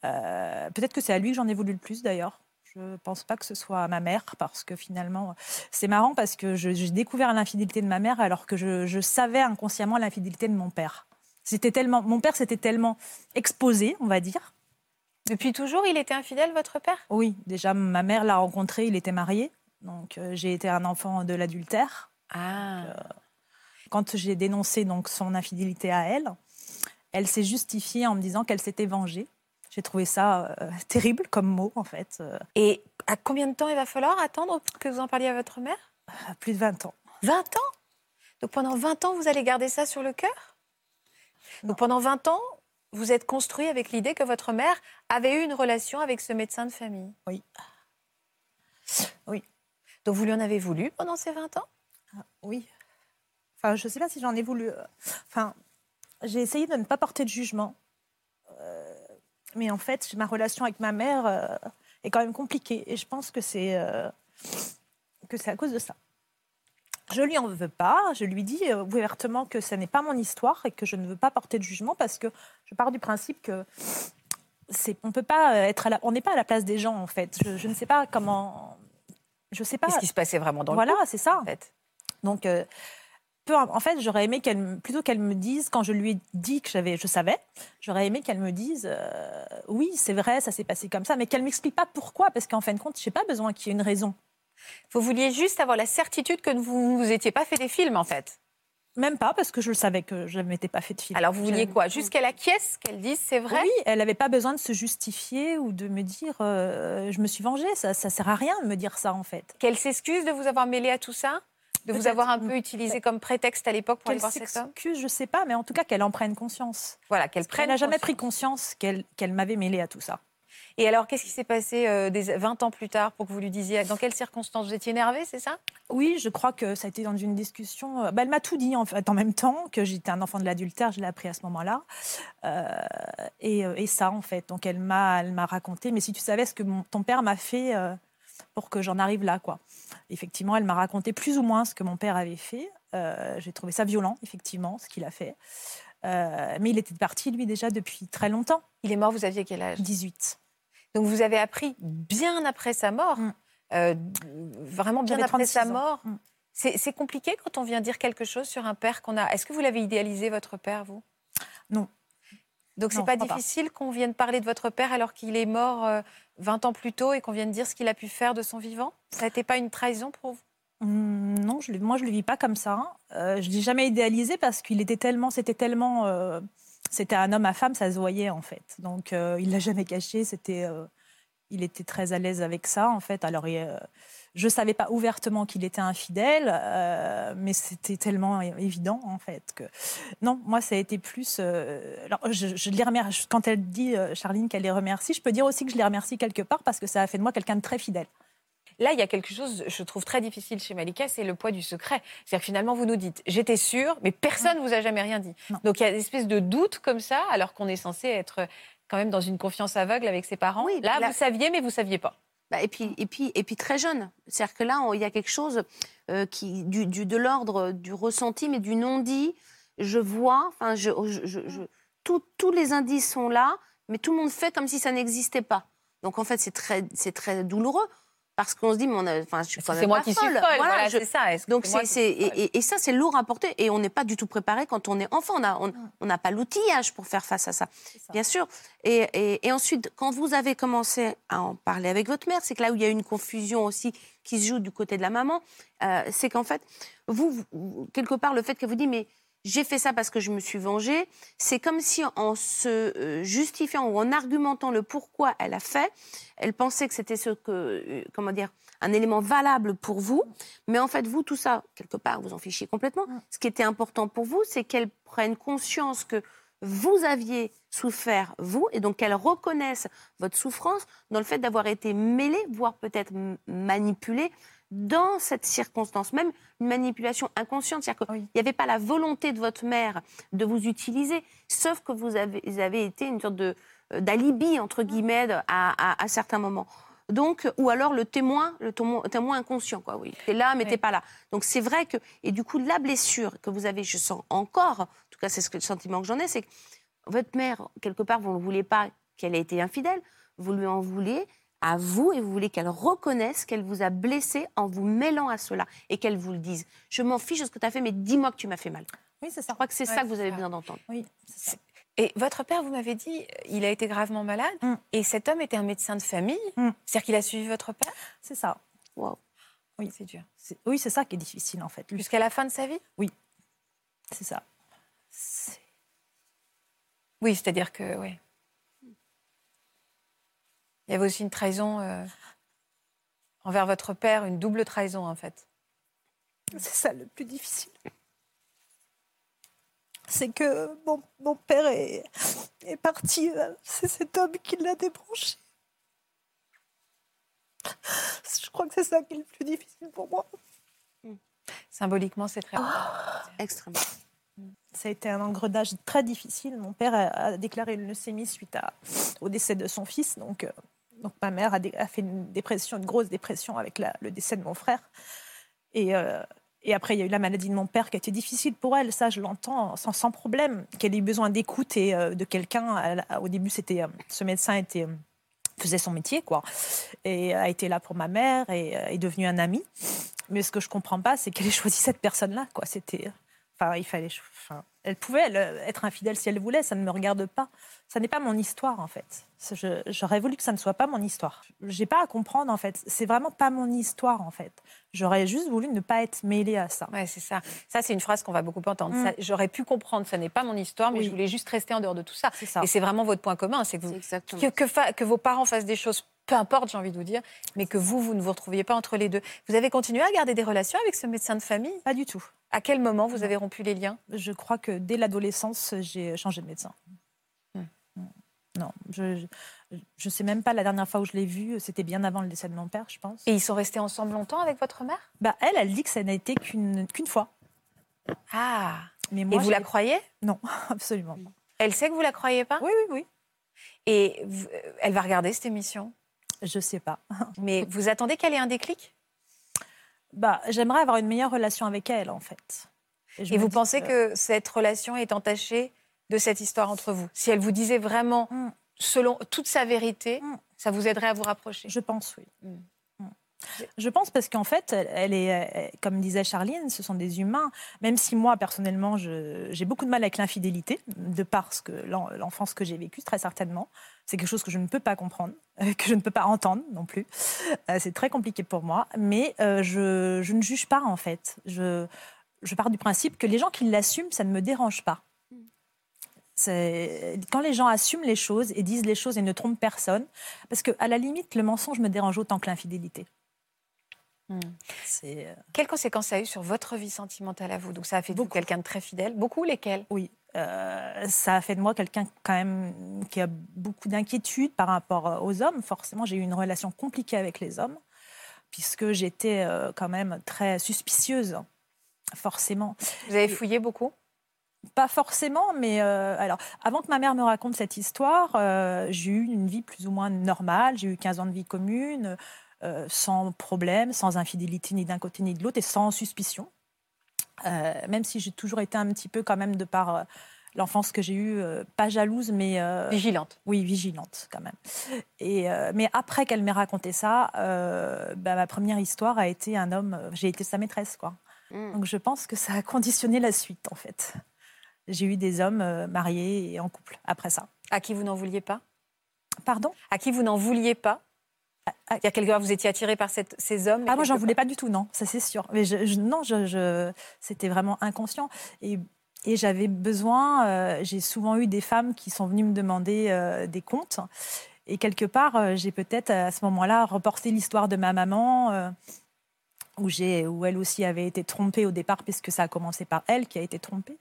Peut-être que c'est à lui que j'en ai voulu le plus d'ailleurs. Je ne pense pas que ce soit ma mère parce que finalement, c'est marrant parce que j'ai découvert l'infidélité de ma mère alors que je, je savais inconsciemment l'infidélité de mon père. C'était tellement, mon père s'était tellement exposé, on va dire. Depuis toujours, il était infidèle, votre père? Oui, déjà ma mère l'a rencontré, il était marié, donc euh, j'ai été un enfant de l'adultère. Ah. Donc, euh, quand j'ai dénoncé donc son infidélité à elle, elle s'est justifiée en me disant qu'elle s'était vengée. J'ai trouvé ça euh, *laughs* terrible comme mot, en fait. Euh. Et à combien de temps il va falloir attendre que vous en parliez à votre mère? Plus de 20 ans. 20 ans? Donc pendant 20 ans, vous allez garder ça sur le cœur? Donc pendant 20 ans, vous êtes construit avec l'idée que votre mère avait eu une relation avec ce médecin de famille? Oui. Oui. Donc vous lui en avez voulu pendant ces 20 ans? Ah, Oui. Enfin, je ne sais pas si j'en ai voulu. Euh, enfin, j'ai essayé de ne pas porter de jugement mais en fait, ma relation avec ma mère euh, est quand même compliquée. Et je pense que c'est euh, que c'est à cause de ça. Je lui en veux pas. Je lui dis euh, ouvertement que ce n'est pas mon histoire et que je ne veux pas porter de jugement parce que je pars du principe que c'est, on peut pas être à on n'est pas à la place des gens en fait. Je, ne sais pas comment. Je sais pas. Qu'est-ce qui se passait vraiment dans voilà, le Voilà, c'est ça. En fait? Donc en fait, j'aurais aimé qu'elle, plutôt qu'elle me dise, quand je lui ai dit que j'avais, je savais, j'aurais aimé qu'elle me dise, euh, oui, c'est vrai, ça s'est passé comme ça, mais qu'elle m'explique pas pourquoi, parce qu'en fin de compte, je n'ai pas besoin qu'il y ait une raison. Vous vouliez juste avoir la certitude que vous ne vous étiez pas fait des films, en fait. Même pas, parce que je le savais que je ne m'étais pas fait de film. Alors vous vouliez quoi? Juste qu'elle acquiesce, qu'elle dise c'est vrai? Oui, elle n'avait pas besoin de se justifier ou de me dire euh, je me suis vengée. Ça ne sert à rien de me dire ça, en fait. Qu'elle s'excuse de vous avoir mêlé à tout ça? De vous avoir un peu utilisé comme prétexte à l'époque pour aller voir cet homme Je ne sais pas, mais en tout cas qu'elle en prenne conscience. Voilà, qu'elle prenne. Elle n'a jamais pris conscience qu'elle m'avait mêlée à tout ça. Et alors, qu'est-ce qui s'est passé euh, des 20 ans plus tard pour que vous lui disiez Dans quelles circonstances Vous étiez énervée, c'est ça? Oui, je crois que ça a été dans une discussion. Euh, bah, elle m'a tout dit en fait en même temps, que j'étais un enfant de l'adultère, je l'ai appris à ce moment-là. Euh, et, et, ça, en fait. Donc, elle m'a raconté. Mais si tu savais ce que mon, ton père m'a fait pour que j'en arrive là, quoi. Effectivement, elle m'a raconté plus ou moins ce que mon père avait fait. Euh, j'ai trouvé ça violent, effectivement, ce qu'il a fait. Euh, mais il était parti, lui, déjà depuis très longtemps. Il est mort, vous aviez quel âge? 18. Donc vous avez appris bien après sa mort, mm. euh, vraiment bien après sa mort. Mm. C'est compliqué quand on vient dire quelque chose sur un père qu'on a. Est-ce que vous l'avez idéalisé, votre père, vous? Non. Donc c'est pas difficile qu'on vienne parler de votre père alors qu'il est mort 20 ans plus tôt et qu'on vienne dire ce qu'il a pu faire de son vivant? Ça n'était pas une trahison pour vous? Mmh, non, je, moi je ne le vis pas comme ça. Euh, je ne l'ai jamais idéalisé parce qu'il était tellement, c'était tellement, euh, c'était un homme à femme, ça se voyait en fait. Donc euh, il l'a jamais caché. C'était, il était très à l'aise avec ça en fait. Alors je ne savais pas ouvertement qu'il était infidèle, euh, mais c'était tellement évident en fait que non, moi ça a été plus. Euh, alors je, je, les remercie quand elle dit euh, Charline qu'elle les remercie, je peux dire aussi que je les remercie quelque part parce que ça a fait de moi quelqu'un de très fidèle. Là, il y a quelque chose, je trouve très difficile chez Malika, c'est le poids du secret. C'est-à-dire que finalement, vous nous dites, j'étais sûre, mais personne ne vous a jamais rien dit. Donc il y a une espèce de doute comme ça, alors qu'on est censé être quand même dans une confiance aveugle avec ses parents. Oui, là, vous saviez, mais vous saviez pas. Bah, et, puis, et, puis, et puis très jeune. C'est-à-dire que là, il y a quelque chose euh, qui, du, de l'ordre du ressenti, mais du non-dit. Je vois, enfin, je, je, tous les indices sont là, mais tout le monde fait comme si ça n'existait pas. Donc en fait, c'est très, c'est très douloureux parce qu'on se dit, mais on a, enfin, je c'est moi qui suis folle. Voilà, c'est ça. Donc c'est, et, et, ça, c'est lourd à porter et on n'est pas du tout préparé quand on est enfant. On n'a pas l'outillage pour faire face à ça, bien sûr. Et, ensuite, quand vous avez commencé à en parler avec votre mère, c'est que là où il y a une confusion aussi qui se joue du côté de la maman, euh, c'est qu'en fait, vous, quelque part, le fait que vous dites, mais j'ai fait ça parce que je me suis vengée. C'est comme si en se euh, justifiant ou en argumentant le pourquoi elle a fait, elle pensait que c'était ce que, euh, comment dire, un élément valable pour vous. Mais en fait, vous, tout ça, quelque part, vous en fichez complètement. Mm. Ce qui était important pour vous, c'est qu'elle prenne conscience que vous aviez souffert, vous, et donc qu'elle reconnaisse votre souffrance dans le fait d'avoir été mêlée, voire peut-être manipulée dans cette circonstance, même une manipulation inconsciente. C'est-à-dire qu'il n'y avait pas la volonté de votre mère de vous utiliser, sauf que vous avez, avez été une sorte de, euh, d'alibi, entre guillemets, à, à, certains moments. Donc, ou alors le témoin, le témoin inconscient, quoi, oui. T'es là, mais t'es pas là. Donc c'est vrai que, et du coup, la blessure que vous avez, je sens encore, en tout cas c'est ce que, le sentiment que j'en ai, c'est que votre mère, quelque part, vous ne voulez pas qu'elle a été infidèle. Vous lui en voulez à vous et vous voulez qu'elle reconnaisse qu'elle vous a blessé en vous mêlant à cela et qu'elle vous le dise. Je m'en fiche de ce que tu as fait, mais dis-moi que tu m'as fait mal. Oui, c'est ça. Je crois que c'est ça que vous avez besoin d'entendre. Oui, c'est ça. Et votre père, vous m'avez dit, il a été gravement malade. Mm. Et cet homme était un médecin de famille. Mm. C'est-à-dire qu'il a suivi votre père? C'est ça. Wow. Oui, c'est dur. C'est- Oui, c'est ça qui est difficile en fait. Jusqu'à la fin de sa vie? C'est ça. C'est- Oui, c'est-à-dire que, oui. Il y avait aussi une trahison euh, envers votre père, une double trahison en fait. C'est ça le plus difficile. C'est que mon, mon père est, est parti. C'est cet homme qui l'a débranché. Je crois que c'est ça qui est le plus difficile pour moi. Symboliquement, c'est très. Extrêmement. Ça a été un engrenage très difficile. Mon père a, déclaré une leucémie suite à, au décès de son fils. Donc, euh, donc ma mère a, fait une dépression, une grosse dépression avec le décès de mon frère. Et, euh, et après, il y a eu la maladie de mon père qui a été difficile pour elle. Ça, je l'entends sans, sans problème. Qu'elle ait eu besoin d'écoute et euh, de quelqu'un. Au début, c'était euh, ce médecin était faisait son métier, quoi, et a été là pour ma mère et est devenu un ami. Mais ce que je comprends pas, c'est qu'elle ait choisi cette personne-là, quoi. C'était Enfin, il fallait. Enfin, elle pouvait elle, être infidèle si elle voulait, ça ne me regarde pas. Ça n'est pas mon histoire, en fait. J'aurais voulu que ça ne soit pas mon histoire. J'ai pas à comprendre, en fait. C'est vraiment pas mon histoire, en fait. J'aurais juste voulu ne pas être mêlée à ça. Ouais, c'est ça. Ça, c'est une phrase qu'on va beaucoup entendre. Mm. Ça, J'aurais pu comprendre, ça n'est pas mon histoire, mais Oui. je voulais juste rester en dehors de tout ça. C'est ça. Et c'est vraiment votre point commun, c'est que, vous- que vos parents fassent des choses, peu importe, j'ai envie de vous dire, mais que vous, vous ne vous retrouviez pas entre les deux. Vous avez continué à garder des relations avec ce médecin de famille? Pas du tout. À quel moment vous avez rompu les liens? Je crois que dès l'adolescence, j'ai changé de médecin. Hmm. Non, je ne sais même pas la dernière fois où je l'ai vu. C'était bien avant le décès de mon père, je pense. Et ils sont restés ensemble longtemps avec votre mère? Bah, elle, elle dit que ça n'a été qu'une qu'une fois. Ah Mais Et vous la croyez? Non, *laughs* absolument pas. Elle sait que vous la croyez pas? Oui, oui, oui. Et elle va regarder cette émission? Je sais pas. *laughs* Mais *laughs* vous attendez qu'elle ait un déclic? Bah, j'aimerais avoir une meilleure relation avec elle, en fait. Et vous pensez que cette relation est entachée de cette histoire entre vous? Si elle vous disait vraiment, Mm. selon toute sa vérité, Mm. ça vous aiderait à vous rapprocher? Je pense, oui. Mm. Je pense parce qu'en fait, elle, est, elle- comme disait Charline, ce sont des humains. Même si moi, personnellement, j'ai beaucoup de mal avec l'infidélité, de par l'enfance que j'ai vécue, très certainement. C'est quelque chose que je ne peux pas comprendre, euh, *laughs* que je ne peux pas entendre non plus. Euh, C'est très compliqué pour moi. Mais euh, je, ne juge pas, en fait. Je, pars du principe que les gens qui l'assument, ça ne me dérange pas. Quand les gens assument les choses et disent les choses et ne trompent personne, parce que à la limite, le mensonge me dérange autant que l'infidélité. Mm. C'est euh, Quelles conséquences ça a eu sur votre vie sentimentale à vous? Donc ça a fait de vous quelqu'un de très fidèle. Beaucoup lesquels? Oui, euh, ça a fait de moi quelqu'un quand même qui a beaucoup d'inquiétude par rapport euh, aux hommes. Forcément, j'ai eu une relation compliquée avec les hommes puisque j'étais euh, quand même très suspicieuse. Forcément. Vous avez fouillé beaucoup? Pas forcément, mais euh, alors, avant que ma mère me raconte cette histoire, euh, j'ai eu une vie plus ou moins normale. J'ai eu 15 ans de vie commune, euh, sans problème, sans infidélité ni d'un côté ni de l'autre et sans suspicion. Euh, même si j'ai toujours été un petit peu, quand même, de par euh, l'enfance que j'ai eue, pas jalouse, mais Vigilante. oui, vigilante quand même. Et, mais après qu'elle m'ait raconté ça, bah, ma première histoire a été un homme, j'ai été sa maîtresse, quoi. Mm. Donc je pense que ça a conditionné la suite, en fait. J'ai eu des hommes mariés et en couple après ça. À qui vous n'en vouliez pas? Pardon? À qui vous n'en vouliez pas? Il y a quelque part, vous étiez attiré par cette- ces hommes Ah, moi, j'en voulais pas du tout, non, ça c'est sûr. Mais je, je- non, je, je- c'était vraiment inconscient. Et, et j'avais besoin, euh, j'ai souvent eu des femmes qui sont venues me demander euh, des comptes. Et quelque part, euh, j'ai peut-être à ce moment-là reporté l'histoire de ma maman, où, où elle aussi avait été trompée au départ, puisque ça a commencé par elle qui a été trompée.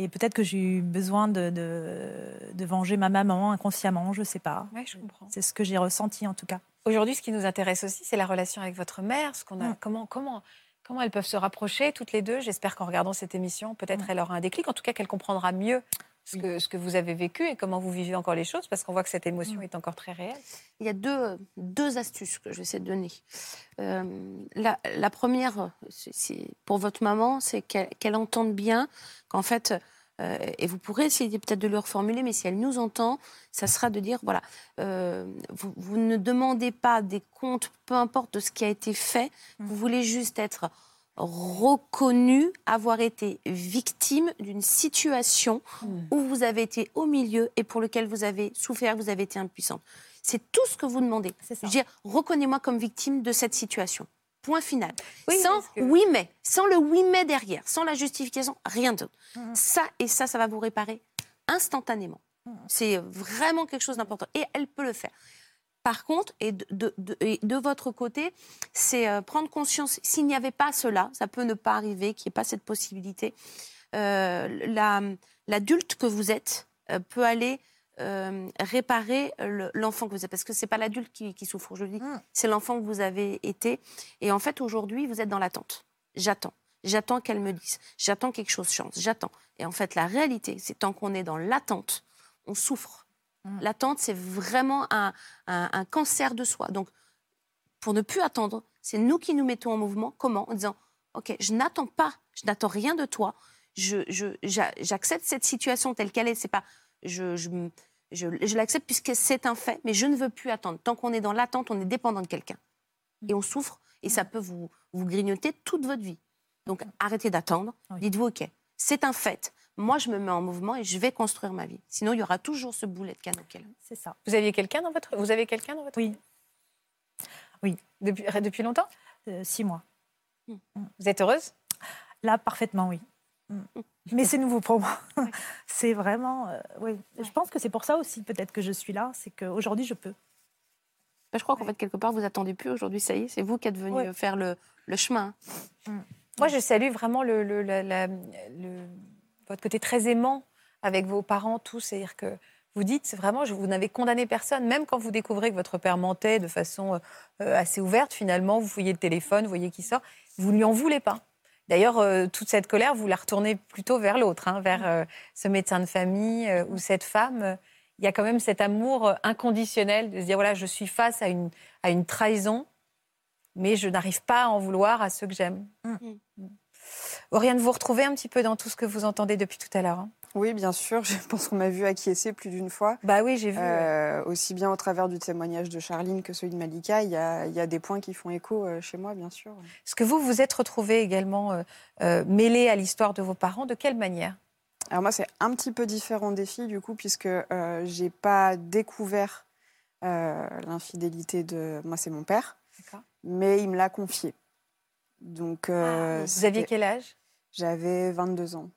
Et peut-être que j'ai eu besoin de, de, de venger ma maman inconsciemment, je sais pas. Oui, je comprends. C'est ce que j'ai ressenti en tout cas. Aujourd'hui, ce qui nous intéresse aussi, c'est la relation avec votre mère. Ce qu'on a, Mm. comment, comment, comment elles peuvent se rapprocher toutes les deux. J'espère qu'en regardant cette émission, peut-être Mm. elle aura un déclic. En tout cas, qu'elle comprendra mieux ce, Oui. que, ce que vous avez vécu et comment vous vivez encore les choses, parce qu'on voit que cette émotion Mm. est encore très réelle. Il y a deux, deux astuces que je vais essayer de donner. Euh, la, la première, c'est- pour votre maman, c'est qu'elle qu'elle entende bien qu'en fait, euh, et vous pourrez essayer peut-être de le reformuler, mais si elle nous entend, ça sera de dire, voilà, euh, vous, vous ne demandez pas des comptes, peu importe de ce qui a été fait, vous voulez juste être reconnu avoir été victime d'une situation où vous avez été au milieu et pour lequel vous avez souffert, vous avez été impuissante. C'est tout ce que vous demandez. Ça. Je veux dire, reconnais-moi comme victime de cette situation. Point final. Oui, sans que- oui mais, sans le oui mais derrière, sans la justification, rien d'autre. Ça et ça, ça va vous réparer instantanément. C'est vraiment quelque chose d'important. Et elle peut le faire. Par contre, et de, de- de- et de votre côté, c'est euh, prendre conscience, s'il n'y avait pas cela, ça peut ne pas arriver, qu'il n'y ait pas cette possibilité, euh, la- l'adulte que vous êtes euh, peut aller réparer le- l'enfant que vous êtes. Parce que ce n'est pas l'adulte qui, qui souffre aujourd'hui, Mm. c'est l'enfant que vous avez été. Et en fait, aujourd'hui, vous êtes dans l'attente. J'attends. J'attends qu'elle me dise. J'attends que quelque chose change. J'attends. Et en fait, la réalité, c'est tant qu'on est dans l'attente, on souffre. Mm. L'attente, c'est vraiment un, un- un cancer de soi. Donc, pour ne plus attendre, c'est nous qui nous mettons en mouvement. Comment? En disant, OK, je n'attends pas, je n'attends rien de toi. J'accepte cette situation telle qu'elle est. C'est pas, je, je, je, je l'accepte puisque c'est un fait, mais je ne veux plus attendre. Tant qu'on est dans l'attente, on est dépendant de quelqu'un. Et on souffre, et ça peut vous, vous grignoter toute votre vie. Donc, arrêtez d'attendre. Oui. Dites-vous, OK, c'est un fait. Moi, je me mets en mouvement et je vais construire ma vie. Sinon, il y aura toujours ce boulet de qu'elle a. C'est ça. Vous aviez quelqu'un dans votre vous avez quelqu'un dans votre Oui. Oui. depuis depuis longtemps Euh, six mois. Vous êtes heureuse? Là, parfaitement, oui. Mm. Mais c'est nouveau pour moi. *laughs* c'est vraiment. euh, oui. Je pense que c'est pour ça aussi, peut-être que je suis là. C'est qu'aujourd'hui, je peux. Ben, je crois qu'en fait, quelque part, vous attendez plus aujourd'hui. Ça y est, c'est vous qui êtes venu Ouais. faire le, le chemin. Moi, je salue vraiment le, le- la- la- le- votre côté très aimant avec vos parents tous. C'est-à-dire que vous dites, vraiment, vous n'avez condamné personne, même quand vous découvrez que votre père mentait de façon euh, euh, assez ouverte, finalement, vous fouillez le téléphone, vous voyez qui sort, vous ne lui en voulez pas. D'ailleurs, euh, toute cette colère, vous la retournez plutôt vers l'autre, hein, vers euh, ce médecin de famille euh, ou cette femme. Il y a quand même cet amour inconditionnel de se dire, voilà, je suis face à une, à une trahison, mais je n'arrive pas à en vouloir à ceux que j'aime. Oriane, vous retrouvez un petit peu dans tout ce que vous entendez depuis tout à l'heure. hein? Oui, bien sûr. *laughs* Je pense qu'on m'a vu acquiescer plus d'une fois. bah oui, j'ai vu. Euh, aussi bien au travers du témoignage de Charline que celui de Malika, il y a, il y a des points qui font écho euh, chez moi, bien sûr. Est-ce que vous vous êtes retrouvée également euh, euh, mêlée à l'histoire de vos parents? De quelle manière? Alors moi, c'est un petit peu différent des filles, du coup, puisque euh, j'ai pas découvert l'infidélité de... Moi, c'est mon père, mais il me l'a confié. Donc, euh, Ah, Vous aviez quel âge? J'avais 22 ans.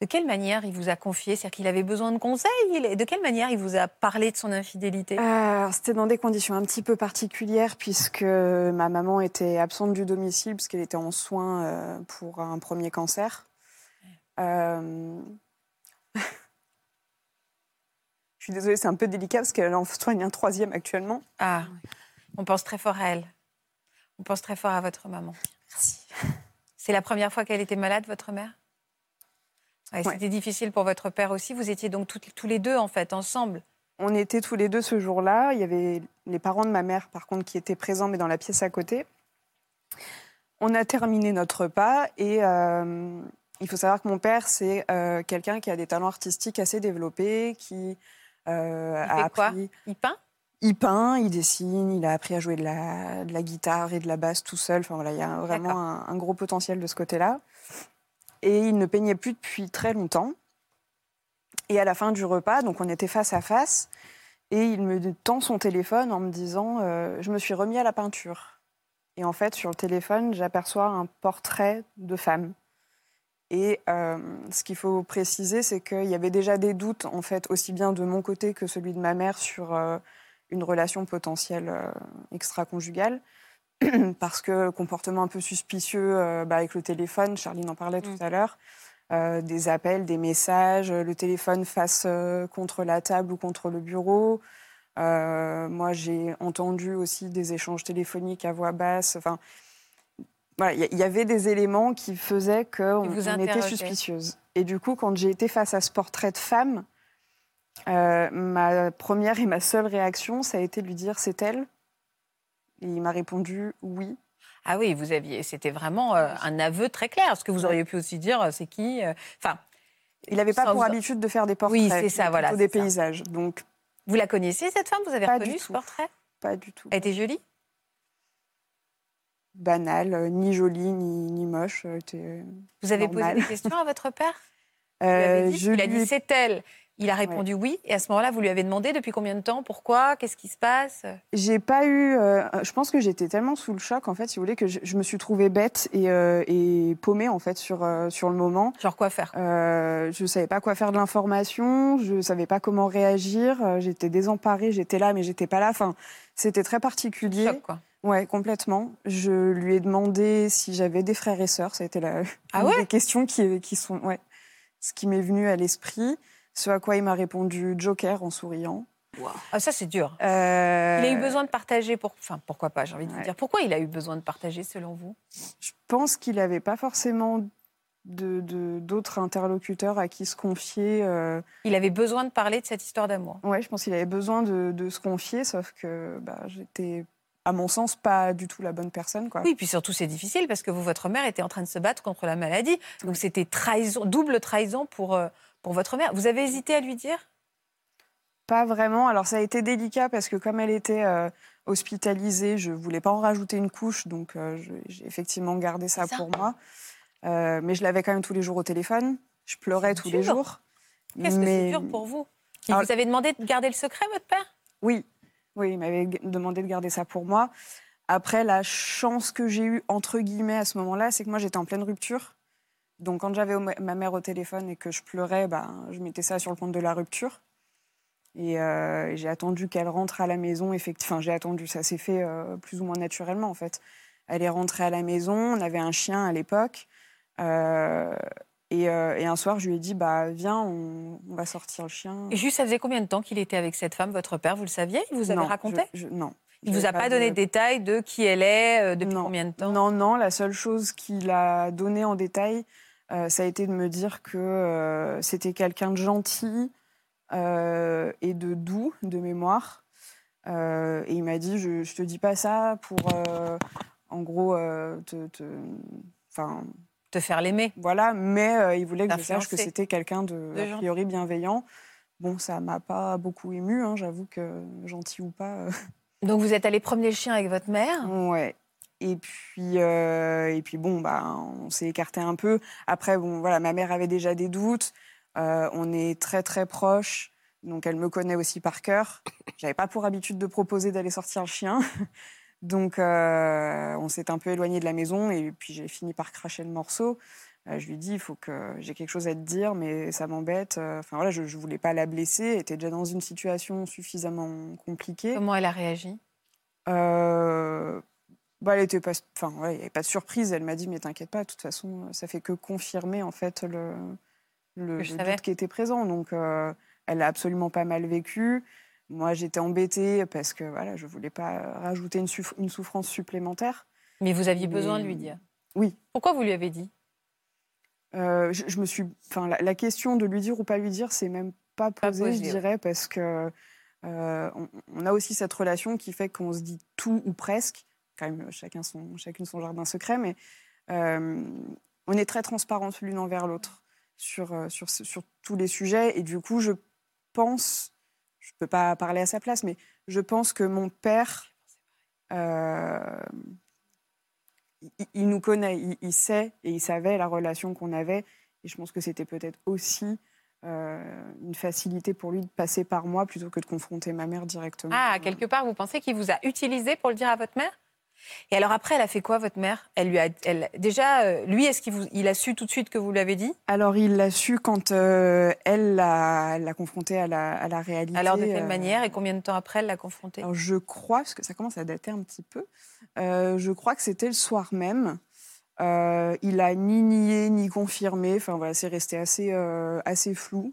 De quelle manière il vous a confié? C'est-à-dire qu'il avait besoin de conseils? Il- De quelle manière il vous a parlé de son infidélité? Euh, C'était dans des conditions un petit peu particulières puisque ma maman était absente du domicile parce qu'elle était en soins euh, pour un premier cancer. Euh, *laughs* Je suis désolée, c'est un peu délicat parce qu'elle en soigne un troisième actuellement. Ah, on pense très fort à elle. On pense très fort à votre maman. Merci. C'est la première fois qu'elle était malade, votre mère? Ouais, Ouais. C'était difficile pour votre père aussi. Vous étiez donc toutes- tous les deux, en fait, ensemble. On était tous les deux ce jour-là. Il y avait les parents de ma mère, par contre, qui étaient présents, mais dans la pièce à côté. On a terminé notre repas et euh, il faut savoir que mon père, c'est euh, quelqu'un qui a des talents artistiques assez développés, qui euh, Il a fait quoi? Il peint? Il peint, il dessine, il a appris à jouer de la, de la guitare et de la basse tout seul. Enfin voilà, il y a vraiment un gros potentiel de ce côté-là. Et il ne peignait plus depuis très longtemps. Et à la fin du repas, donc on était face à face, et il me tend son téléphone en me disant euh, Je me suis remis à la peinture. Et en fait, sur le téléphone, j'aperçois un portrait de femme. Et euh, ce qu'il faut préciser, c'est qu'il y avait déjà des doutes, en fait, aussi bien de mon côté que celui de ma mère sur euh, une relation potentielle euh, extra-conjugale. *clears throat* Parce que le comportement un peu suspicieux euh, bah, avec le téléphone, Charline en parlait tout Mm. à l'heure, euh, des appels, des messages, le téléphone face euh, contre la table ou contre le bureau. Euh, moi, j'ai entendu aussi des échanges téléphoniques à voix basse. Enfin, voilà, il y- y avait des éléments qui faisaient qu'on était suspicieuse. Et du coup, quand j'ai été face à ce portrait de femme, euh, ma première et ma seule réaction, ça a été de lui dire c'est elle? Et il m'a répondu oui. Ah oui, vous aviez, c'était vraiment euh, un aveu très clair. Ce que vous auriez pu aussi dire, euh, c'est qui Enfin, Il n'avait pas pour vous- habitude de faire des portraits. Oui, c'est ça, voilà, des ça. paysages. Donc, Vous la connaissiez, cette femme? Vous avez Pas reconnu du ce tout. portrait? Pas du tout. Elle était jolie? Banal, euh, ni joli, ni, ni moche. Vous avez Normal. posé des questions à votre père? *laughs* Vous dit je Il a lui dit ai- c'est elle. Il a répondu oui. Et à ce moment-là, vous lui avez demandé depuis combien de temps Pourquoi Qu'est-ce qui se passe? J'ai pas eu. euh, je pense que j'étais tellement sous le choc, en fait, si vous voulez, que je, je me suis trouvée bête et, euh, et paumée, en fait, sur, euh, sur le moment. Genre quoi faire? Euh, je savais pas quoi faire de l'information, je savais pas comment réagir, euh, j'étais désemparée, j'étais là, mais j'étais pas là. Enfin, c'était très particulier. Choc, quoi. Ouais, complètement. Je lui ai demandé si j'avais des frères et sœurs. Ça a été la Ah ouais? des questions qui, qui sont, ouais, ce qui m'est venu à l'esprit. Ce à quoi il m'a répondu Joker en souriant. Ah, ça, c'est dur. Euh, Il a eu besoin de partager, pour... enfin, pourquoi pas, j'ai envie de vous dire. Pourquoi il a eu besoin de partager, selon vous? Je pense qu'il n'avait pas forcément de- de- d'autres interlocuteurs à qui se confier. euh, Il avait besoin de parler de cette histoire d'amour. Ouais, je pense qu'il avait besoin de, de se confier, sauf que bah, j'étais, à mon sens, pas du tout la bonne personne. Quoi. Oui, puis surtout, c'est difficile parce que vous, votre mère était en train de se battre contre la maladie. Donc, c'était trahison, double trahison pour, euh, pour votre mère. Vous avez hésité à lui dire? Pas vraiment. Alors, ça a été délicat parce que comme elle était euh, hospitalisée, je voulais pas en rajouter une couche, donc euh, j'ai effectivement gardé ça, Ça. pour moi. Euh, mais je l'avais quand même tous les jours au téléphone. Je pleurais tous les jours. Qu'est-ce que c'est dur pour vous? Il Alors- vous avez demandé de garder le secret, votre père? Oui, oui, il m'avait demandé de garder ça pour moi. Après, la chance que j'ai eue, entre guillemets, à ce moment-là, c'est que moi, j'étais en pleine rupture. Donc, quand j'avais ma mère au téléphone et que je pleurais, ben, je mettais ça sur le compte de la rupture. Et euh, j'ai attendu qu'elle rentre à la maison. Effectivement, enfin, j'ai attendu, ça s'est fait euh, plus ou moins naturellement, en fait. Elle est rentrée à la maison, on avait un chien à l'époque. Euh, et, et un soir, je lui ai dit, bah, viens, on, on va sortir le chien. Et juste, ça faisait combien de temps qu'il était avec cette femme, votre père? Vous le saviez? Il vous avait Non, raconté? je- je- Non. Il vous a pas donné de détails de qui elle est, depuis Non. combien de temps? Non, non, la seule chose qu'il a donnée en détail, ça a été de me dire que euh, c'était quelqu'un de gentil euh, et de doux, de mémoire. Euh, et il m'a dit, je, je te dis pas ça pour, euh, en gros, euh, te... te- faire l'aimer. voilà, mais euh, il voulait que je sache que c'était quelqu'un de, De a priori, bienveillant. Bon, ça m'a pas beaucoup ému, hein, j'avoue que gentil ou pas. euh, Donc vous êtes allé promener le chien avec votre mère Ouais. Et puis, euh, et puis bon, bah, on s'est écarté un peu. Après, bon, voilà, ma mère avait déjà des doutes. Euh, on est très très proches, donc elle me connaît aussi par cœur. J'avais pas pour habitude de proposer d'aller sortir le chien, *laughs* donc euh, on s'est un peu éloigné de la maison. Et puis j'ai fini par cracher le morceau. Je lui dis, il faut que j'ai quelque chose à te dire, mais ça m'embête. Enfin voilà, je, je voulais pas la blesser. Elle était déjà dans une situation suffisamment compliquée. Comment elle a réagi? Bah, elle était pas, enfin, ouais, il n'y avait pas de surprise. Elle m'a dit, mais t'inquiète pas, de toute façon, ça fait que confirmer en fait le, le, doute qui était présent. Donc, euh, elle a absolument pas mal vécu. Moi, j'étais embêtée parce que voilà, je voulais pas rajouter une, suff- une souffrance supplémentaire. Mais vous aviez besoin de lui dire. Oui. Pourquoi vous lui avez dit? Euh, je, je me suis, enfin, la, la question de lui dire ou pas lui dire, c'est même pas posée, je ouais. dirais, parce que euh, on, on a aussi cette relation qui fait qu'on se dit tout ou presque, quand même chacun son, chacune son jardin secret, mais euh, on est très transparentes l'une envers l'autre sur, euh, sur, sur tous les sujets, et du coup, je pense, je peux pas parler à sa place, mais je pense que mon père euh, il, nous connaît, il, sait et il savait la relation qu'on avait. Et je pense que c'était peut-être aussi euh, une facilité pour lui de passer par moi plutôt que de confronter ma mère directement. Ah, quelque part, vous pensez qu'il vous a utilisé pour le dire à votre mère? Et alors après, elle a fait quoi, votre mère? Elle lui a, elle, déjà, euh, lui, est-ce qu'il vous, il a su tout de suite que vous l'avez dit? Alors il l'a su quand euh, elle l'a confronté à la, à la réalité. Alors de quelle euh, manière et combien de temps après elle l'a confronté? Alors je crois, parce que ça commence à dater un petit peu, je crois que c'était le soir même. Il a ni nié ni confirmé. Enfin voilà, c'est resté assez assez flou.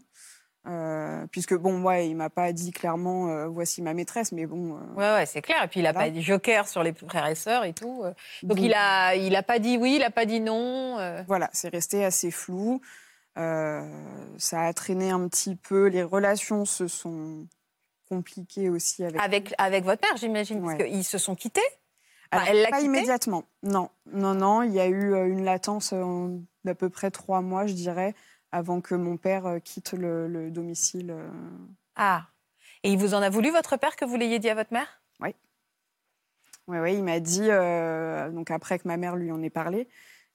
Euh, puisque bon, moi, il m'a pas dit clairement euh, voici ma maîtresse, mais bon. euh, Ouais, ouais, c'est clair. Et puis il a Voilà. pas dit joker sur les frères et sœurs et tout. euh. Donc donc, il a, il a pas dit oui, il a pas dit non. Voilà, c'est resté assez flou. Ça a traîné un petit peu. Les relations se sont compliquées aussi avec. Avec, avec votre mère, j'imagine, Ouais. parce qu'ils se sont quittés? Alors, elle l'a pas quitté? immédiatement. Non, non, non. Il y a eu une latence d'à peu près trois mois, je dirais, avant que mon père euh, quitte le, le domicile. euh. Ah. Et il vous en a voulu, votre père, que vous l'ayez dit à votre mère? Ouais, ouais, il m'a dit, euh, donc après que ma mère lui en ait parlé,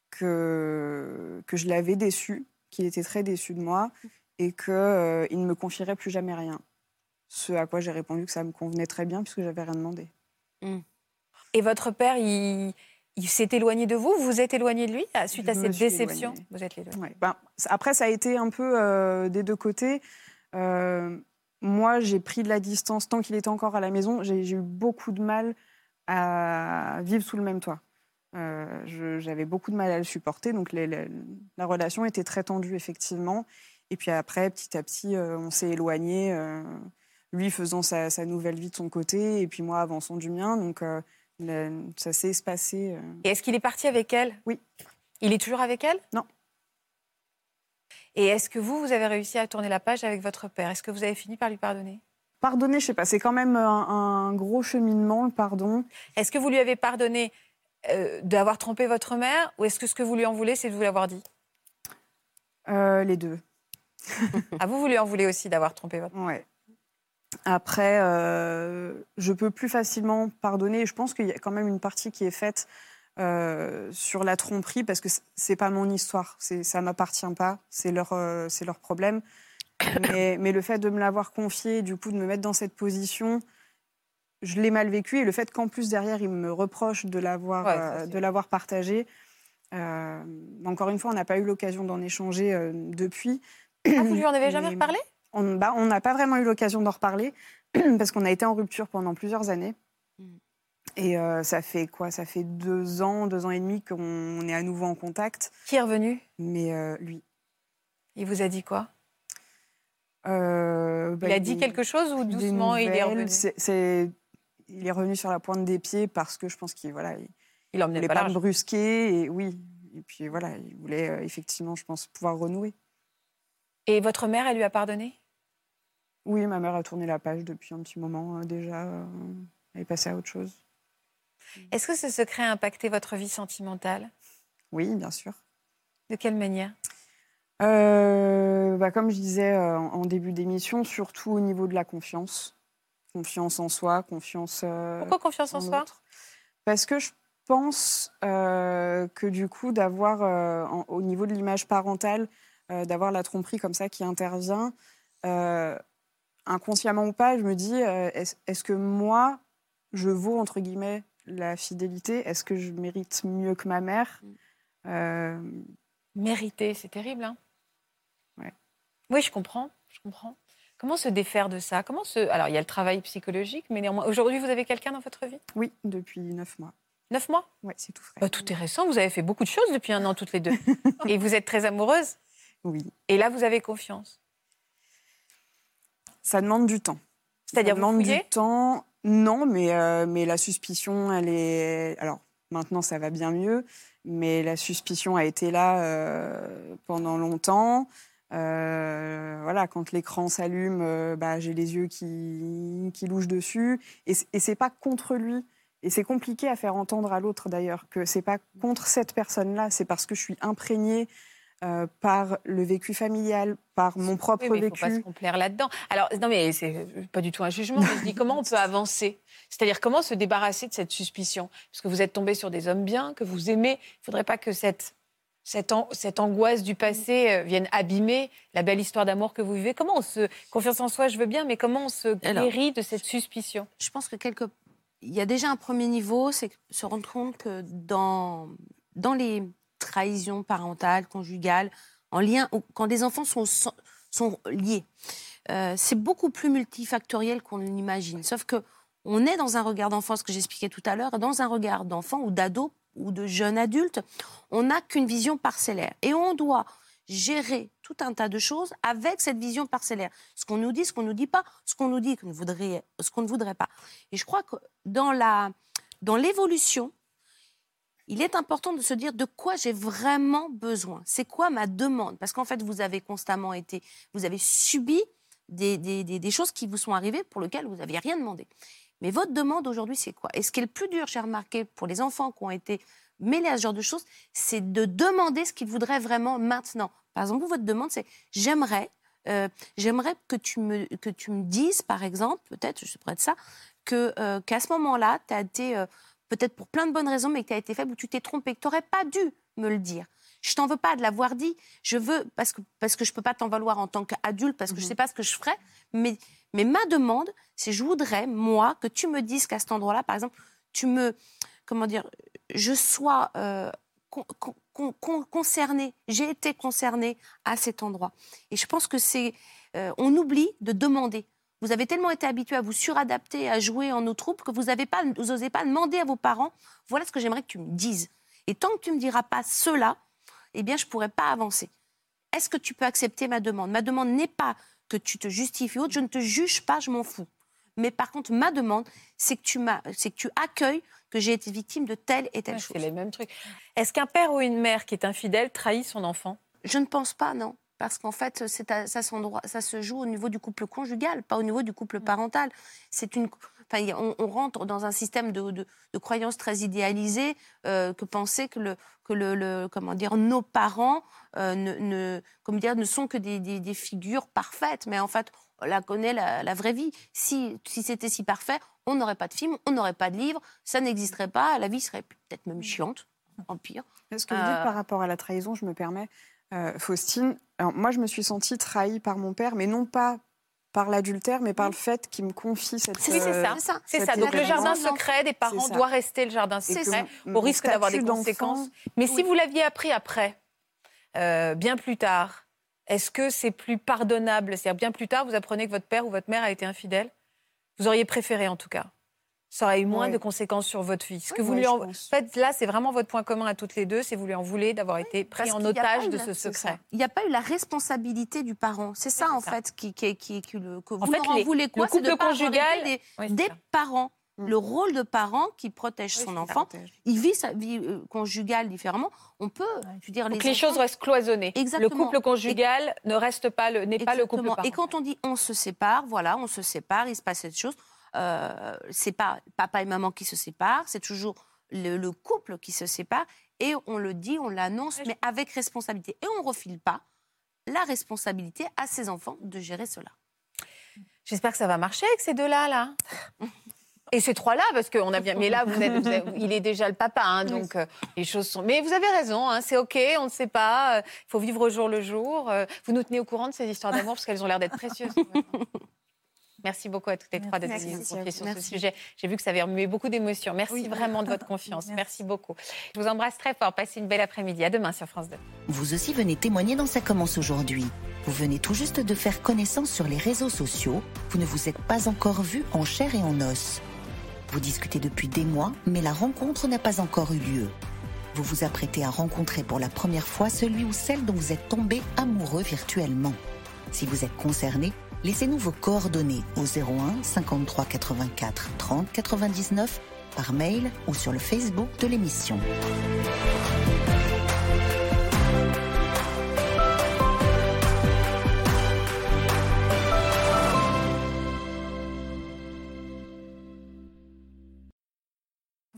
que, que je l'avais déçu, qu'il était très déçu de moi et qu'il il ne me confierait plus jamais rien. Ce à quoi j'ai répondu que ça me convenait très bien puisque j'avais rien demandé. Et votre père, il, il s'est éloigné de vous Vous vous êtes éloigné de lui suite Je à cette déception éloignée. Vous êtes les deux. Ouais, ben, après, ça a été un peu euh, des deux côtés. Euh, moi, j'ai pris de la distance tant qu'il était encore à la maison. J'ai eu beaucoup de mal à vivre sous le même toit. Euh, J'avais beaucoup de mal à le supporter, donc les- les- la relation était très tendue, effectivement. Et puis après, petit à petit, euh, on s'est éloigné, euh, lui faisant sa, sa nouvelle vie de son côté, et puis moi avançant du mien. Donc le- ça s'est espacé. euh. Et est-ce qu'il est parti avec elle? Oui. Il est toujours avec elle? Non. Et est-ce que vous, vous avez réussi à tourner la page avec votre père? Est-ce que vous avez fini par lui pardonner? Pardonner, je sais pas, c'est quand même un, un gros cheminement, le pardon. Est-ce que vous lui avez pardonné euh, d'avoir trompé votre mère? Ou est-ce que ce que vous lui en voulez, c'est de vous l'avoir dit? Euh, les deux. *laughs* Ah, vous, vous lui en voulez aussi d'avoir trompé votre Ouais. Après, euh, je peux plus facilement pardonner. Je pense qu'il y a quand même une partie qui est faite euh, sur la tromperie parce que c'est pas mon histoire. Ça m'appartient pas. C'est leur, euh, c'est leur problème. *coughs* Mais, mais le fait de me l'avoir confié, du coup, de me mettre dans cette position, je l'ai mal vécu. Et le fait qu'en plus derrière, ils me reprochent de l'avoir, Ouais, euh, de l'avoir partagé. encore une fois, on n'a pas eu l'occasion d'en échanger depuis. Ah, vous lui en avez jamais Mais- parlé on bah, on n'a pas vraiment eu l'occasion d'en reparler *clears throat* parce qu'on a été en rupture pendant plusieurs années. Mm. Et euh, ça fait quoi? Ça fait deux ans, deux ans et demi qu'on est à nouveau en contact. Qui est revenu? Mais euh, lui. Il vous a dit quoi? Euh, bah, Il a dit quelque chose ou doucement il est revenu? Il est revenu sur la pointe des pieds parce que je pense qu'il voilà, il Il emmenait pas pas me l'argent. brusquer. Et oui. Et puis voilà, il voulait effectivement, je pense, pouvoir renouer. Et votre mère, elle lui a pardonné? Oui, ma mère a tourné la page depuis un petit moment euh, déjà. euh, elle est passée à autre chose. Est-ce que ce secret a impacté votre vie sentimentale? Oui, bien sûr. De quelle manière? Euh, bah, comme je disais en début d'émission, surtout au niveau de la confiance. Confiance en soi, confiance Pourquoi confiance en, soi? Parce que je pense que du coup, d'avoir, au niveau de l'image parentale, d'avoir la tromperie comme ça qui intervient, euh, inconsciemment ou pas, je me dis, euh, est-ce que moi, je vaux, entre guillemets, la fidélité? Est-ce que je mérite mieux que ma mère? Euh, Mériter, c'est terrible. Hein Ouais. Oui, je comprends. Je comprends. Comment se défaire de ça? Comment se... Alors, il y a le travail psychologique, mais néanmoins, aujourd'hui, vous avez quelqu'un dans votre vie? Oui, depuis neuf mois. Neuf mois? Ouais, c'est tout frais. Bah, Tout est récent. Vous avez fait beaucoup de choses depuis un an, toutes les deux. *laughs* Et vous êtes très amoureuse? Oui. Et là, vous avez confiance? Ça demande du temps. C'est-à-dire, vous demande du temps. Non, mais, euh, mais la suspicion, elle est. Alors, maintenant, ça va bien mieux, mais la suspicion a été là euh, pendant longtemps. Euh, voilà, quand l'écran s'allume, bah, j'ai les yeux qui, qui louchent dessus. Et, et c'est pas contre lui. Et c'est compliqué à faire entendre à l'autre d'ailleurs que c'est pas contre cette personne-là, c'est parce que je suis imprégnée euh, par le vécu familial, par mon propre Oui, mais il ne faut vécu. pas se complaire là-dedans. Alors, non, mais c'est pas du tout un jugement. mais je dis comment on peut avancer? C'est-à-dire comment se débarrasser de cette suspicion? Parce que vous êtes tombé sur des hommes bien, que vous aimez. Il ne faudrait pas que cette, cette, an- cette angoisse du passé euh, vienne abîmer la belle histoire d'amour que vous vivez. Comment on se. Confiance en soi, je veux bien, mais comment on se Alors- guérit de cette suspicion? je pense que quelque... il y a déjà un premier niveau, c'est se rendre compte que dans, dans les trahisons parentales, conjugales, en lien, quand des enfants sont, sont liés, euh, c'est beaucoup plus multifactoriel qu'on l'imagine. Sauf que on est dans un regard d'enfant, ce que j'expliquais tout à l'heure, dans un regard d'enfant ou d'ado ou de jeune adulte, on n'a qu'une vision parcellaire. Et on doit gérer tout un tas de choses avec cette vision parcellaire. Ce qu'on nous dit, ce qu'on nous dit pas, ce qu'on nous dit ce qu'on ne voudrait pas. Et je crois que dans la, dans l'évolution, il est important de se dire de quoi j'ai vraiment besoin. C'est quoi ma demande? Parce qu'en fait, vous avez constamment été, vous avez subi des, des, des- choses qui vous sont arrivées pour lesquelles vous n'aviez rien demandé. Mais votre demande aujourd'hui, c'est quoi? Et ce qui est le plus dur, j'ai remarqué, pour les enfants qui ont été mêler à ce genre de choses, c'est de demander ce qu'il voudrait vraiment maintenant. Par exemple, votre demande, c'est j'aimerais, euh, j'aimerais que tu me que tu me dises, par exemple, peut-être, je sais pas de ça, que euh, qu'à ce moment-là, tu as été euh, peut-être pour plein de bonnes raisons, mais que tu as été faible ou tu t'es trompé, que tu n'aurais pas dû me le dire. Je t'en veux pas de l'avoir dit. Je veux parce que parce que je peux pas t'en valoir en tant qu'adulte parce que je je mhm. sais pas ce que je ferais. Mais mais ma demande, c'est je voudrais moi que tu me dises qu'à cet endroit-là, par exemple, tu me comment dire, je sois euh, concernée. J'ai été concernée à cet endroit. Et je pense que c'est euh, on oublie de demander. Vous avez tellement été habitué à vous suradapter, à jouer en nos troupes que vous n'osez pas, pas demander à vos parents. Voilà ce que j'aimerais que tu me dises. Et tant que tu me diras pas cela, eh bien, je ne pourrais pas avancer. Est-ce que tu peux accepter ma demande? Ma demande n'est pas que tu te justifies autre, je ne te juge pas, je m'en fous. Mais par contre, ma demande, c'est que tu c'est que tu accueilles que j'ai été victime de telle et telle chose. C'est les mêmes trucs. Est-ce qu'un père ou une mère qui est infidèle trahit son enfant? Je ne pense pas, non. Parce qu'en fait, ça, ça se joue au niveau du couple conjugal, pas au niveau du couple parental. C'est une, on, rentre dans un système de, de, croyances très idéalisées euh, que penser que, le, que le, comment dire, nos parents euh, ne, comme dire, ne sont que des, figures parfaites. Mais en fait, on la connaît la, vraie vie. Si, si c'était si parfait, on n'aurait pas de film, on n'aurait pas de livre, ça n'existerait pas, la vie serait peut-être même chiante, en pire. Ce que vous dites euh, par rapport à la trahison, je me permets, Faustine, alors moi je me suis sentie trahie par mon père, mais non pas par l'adultère, mais par le fait qu'il me confie cette. C'est ça. C'est ça. Donc le jardin secret des parents doit rester le jardin secret, au risque d'avoir des conséquences. Mais si vous l'aviez appris après, euh, bien plus tard, est-ce que c'est plus pardonnable? C'est-à-dire bien plus tard, vous apprenez que votre père ou votre mère a été infidèle? Vous auriez préféré en tout cas? Ça aurait eu moins de conséquences sur votre vie. Ce que vous lui en... fait, là, c'est vraiment votre point commun à toutes les deux, c'est vous lui en voulez d'avoir été pris en otage de ce secret. Il n'y a pas eu la responsabilité du parent. C'est ça, en fait, qui, qui, qui, qui le, que vous en fait, en voulez quoi Le couple conjugal des, des parents. Mm. Le rôle de parent qui protège son enfant, il vit sa vie euh, conjugale différemment. On peut, je dire, les, les choses restent cloisonnées. Exactement. Le couple conjugal ne reste pas le n'est pas le couple. Et quand on dit on se sépare, voilà, on se sépare, il se passe cette chose euh, c'est pas papa et maman qui se séparent, c'est toujours le, couple qui se sépare. Et on le dit, on l'annonce, mais avec responsabilité. Et on ne refile pas la responsabilité à ses enfants de gérer cela. J'espère que ça va marcher avec ces deux-là, là. *laughs* Et ces trois-là, parce qu'on a bien. Mais là, vous êtes, il est déjà le papa, hein, donc euh, les choses sont. Mais vous avez raison, hein, c'est OK, on ne sait pas. Il faut vivre au jour le jour. Euh, vous nous tenez au courant de ces histoires d'amour parce qu'elles ont l'air d'être précieuses. *laughs* Merci beaucoup à toutes les trois d'être venues confier sur ce sujet. J'ai vu que ça avait remué beaucoup d'émotions. Merci vraiment de votre *laughs* confiance. Merci. beaucoup. Je vous embrasse très fort. Passez une belle après-midi. À demain sur France 2. Vous aussi venez témoigner dans Ça commence aujourd'hui. Vous venez tout juste de faire connaissance sur les réseaux sociaux. Vous ne vous êtes pas encore vu en chair et en os. Vous discutez depuis des mois, mais la rencontre n'a pas encore eu lieu. Vous vous apprêtez à rencontrer pour la première fois celui ou celle dont vous êtes tombé amoureux virtuellement. Si vous êtes concerné, Laissez-nous vos coordonnées au 01 53 84 30 99 par mail ou sur le Facebook de l'émission.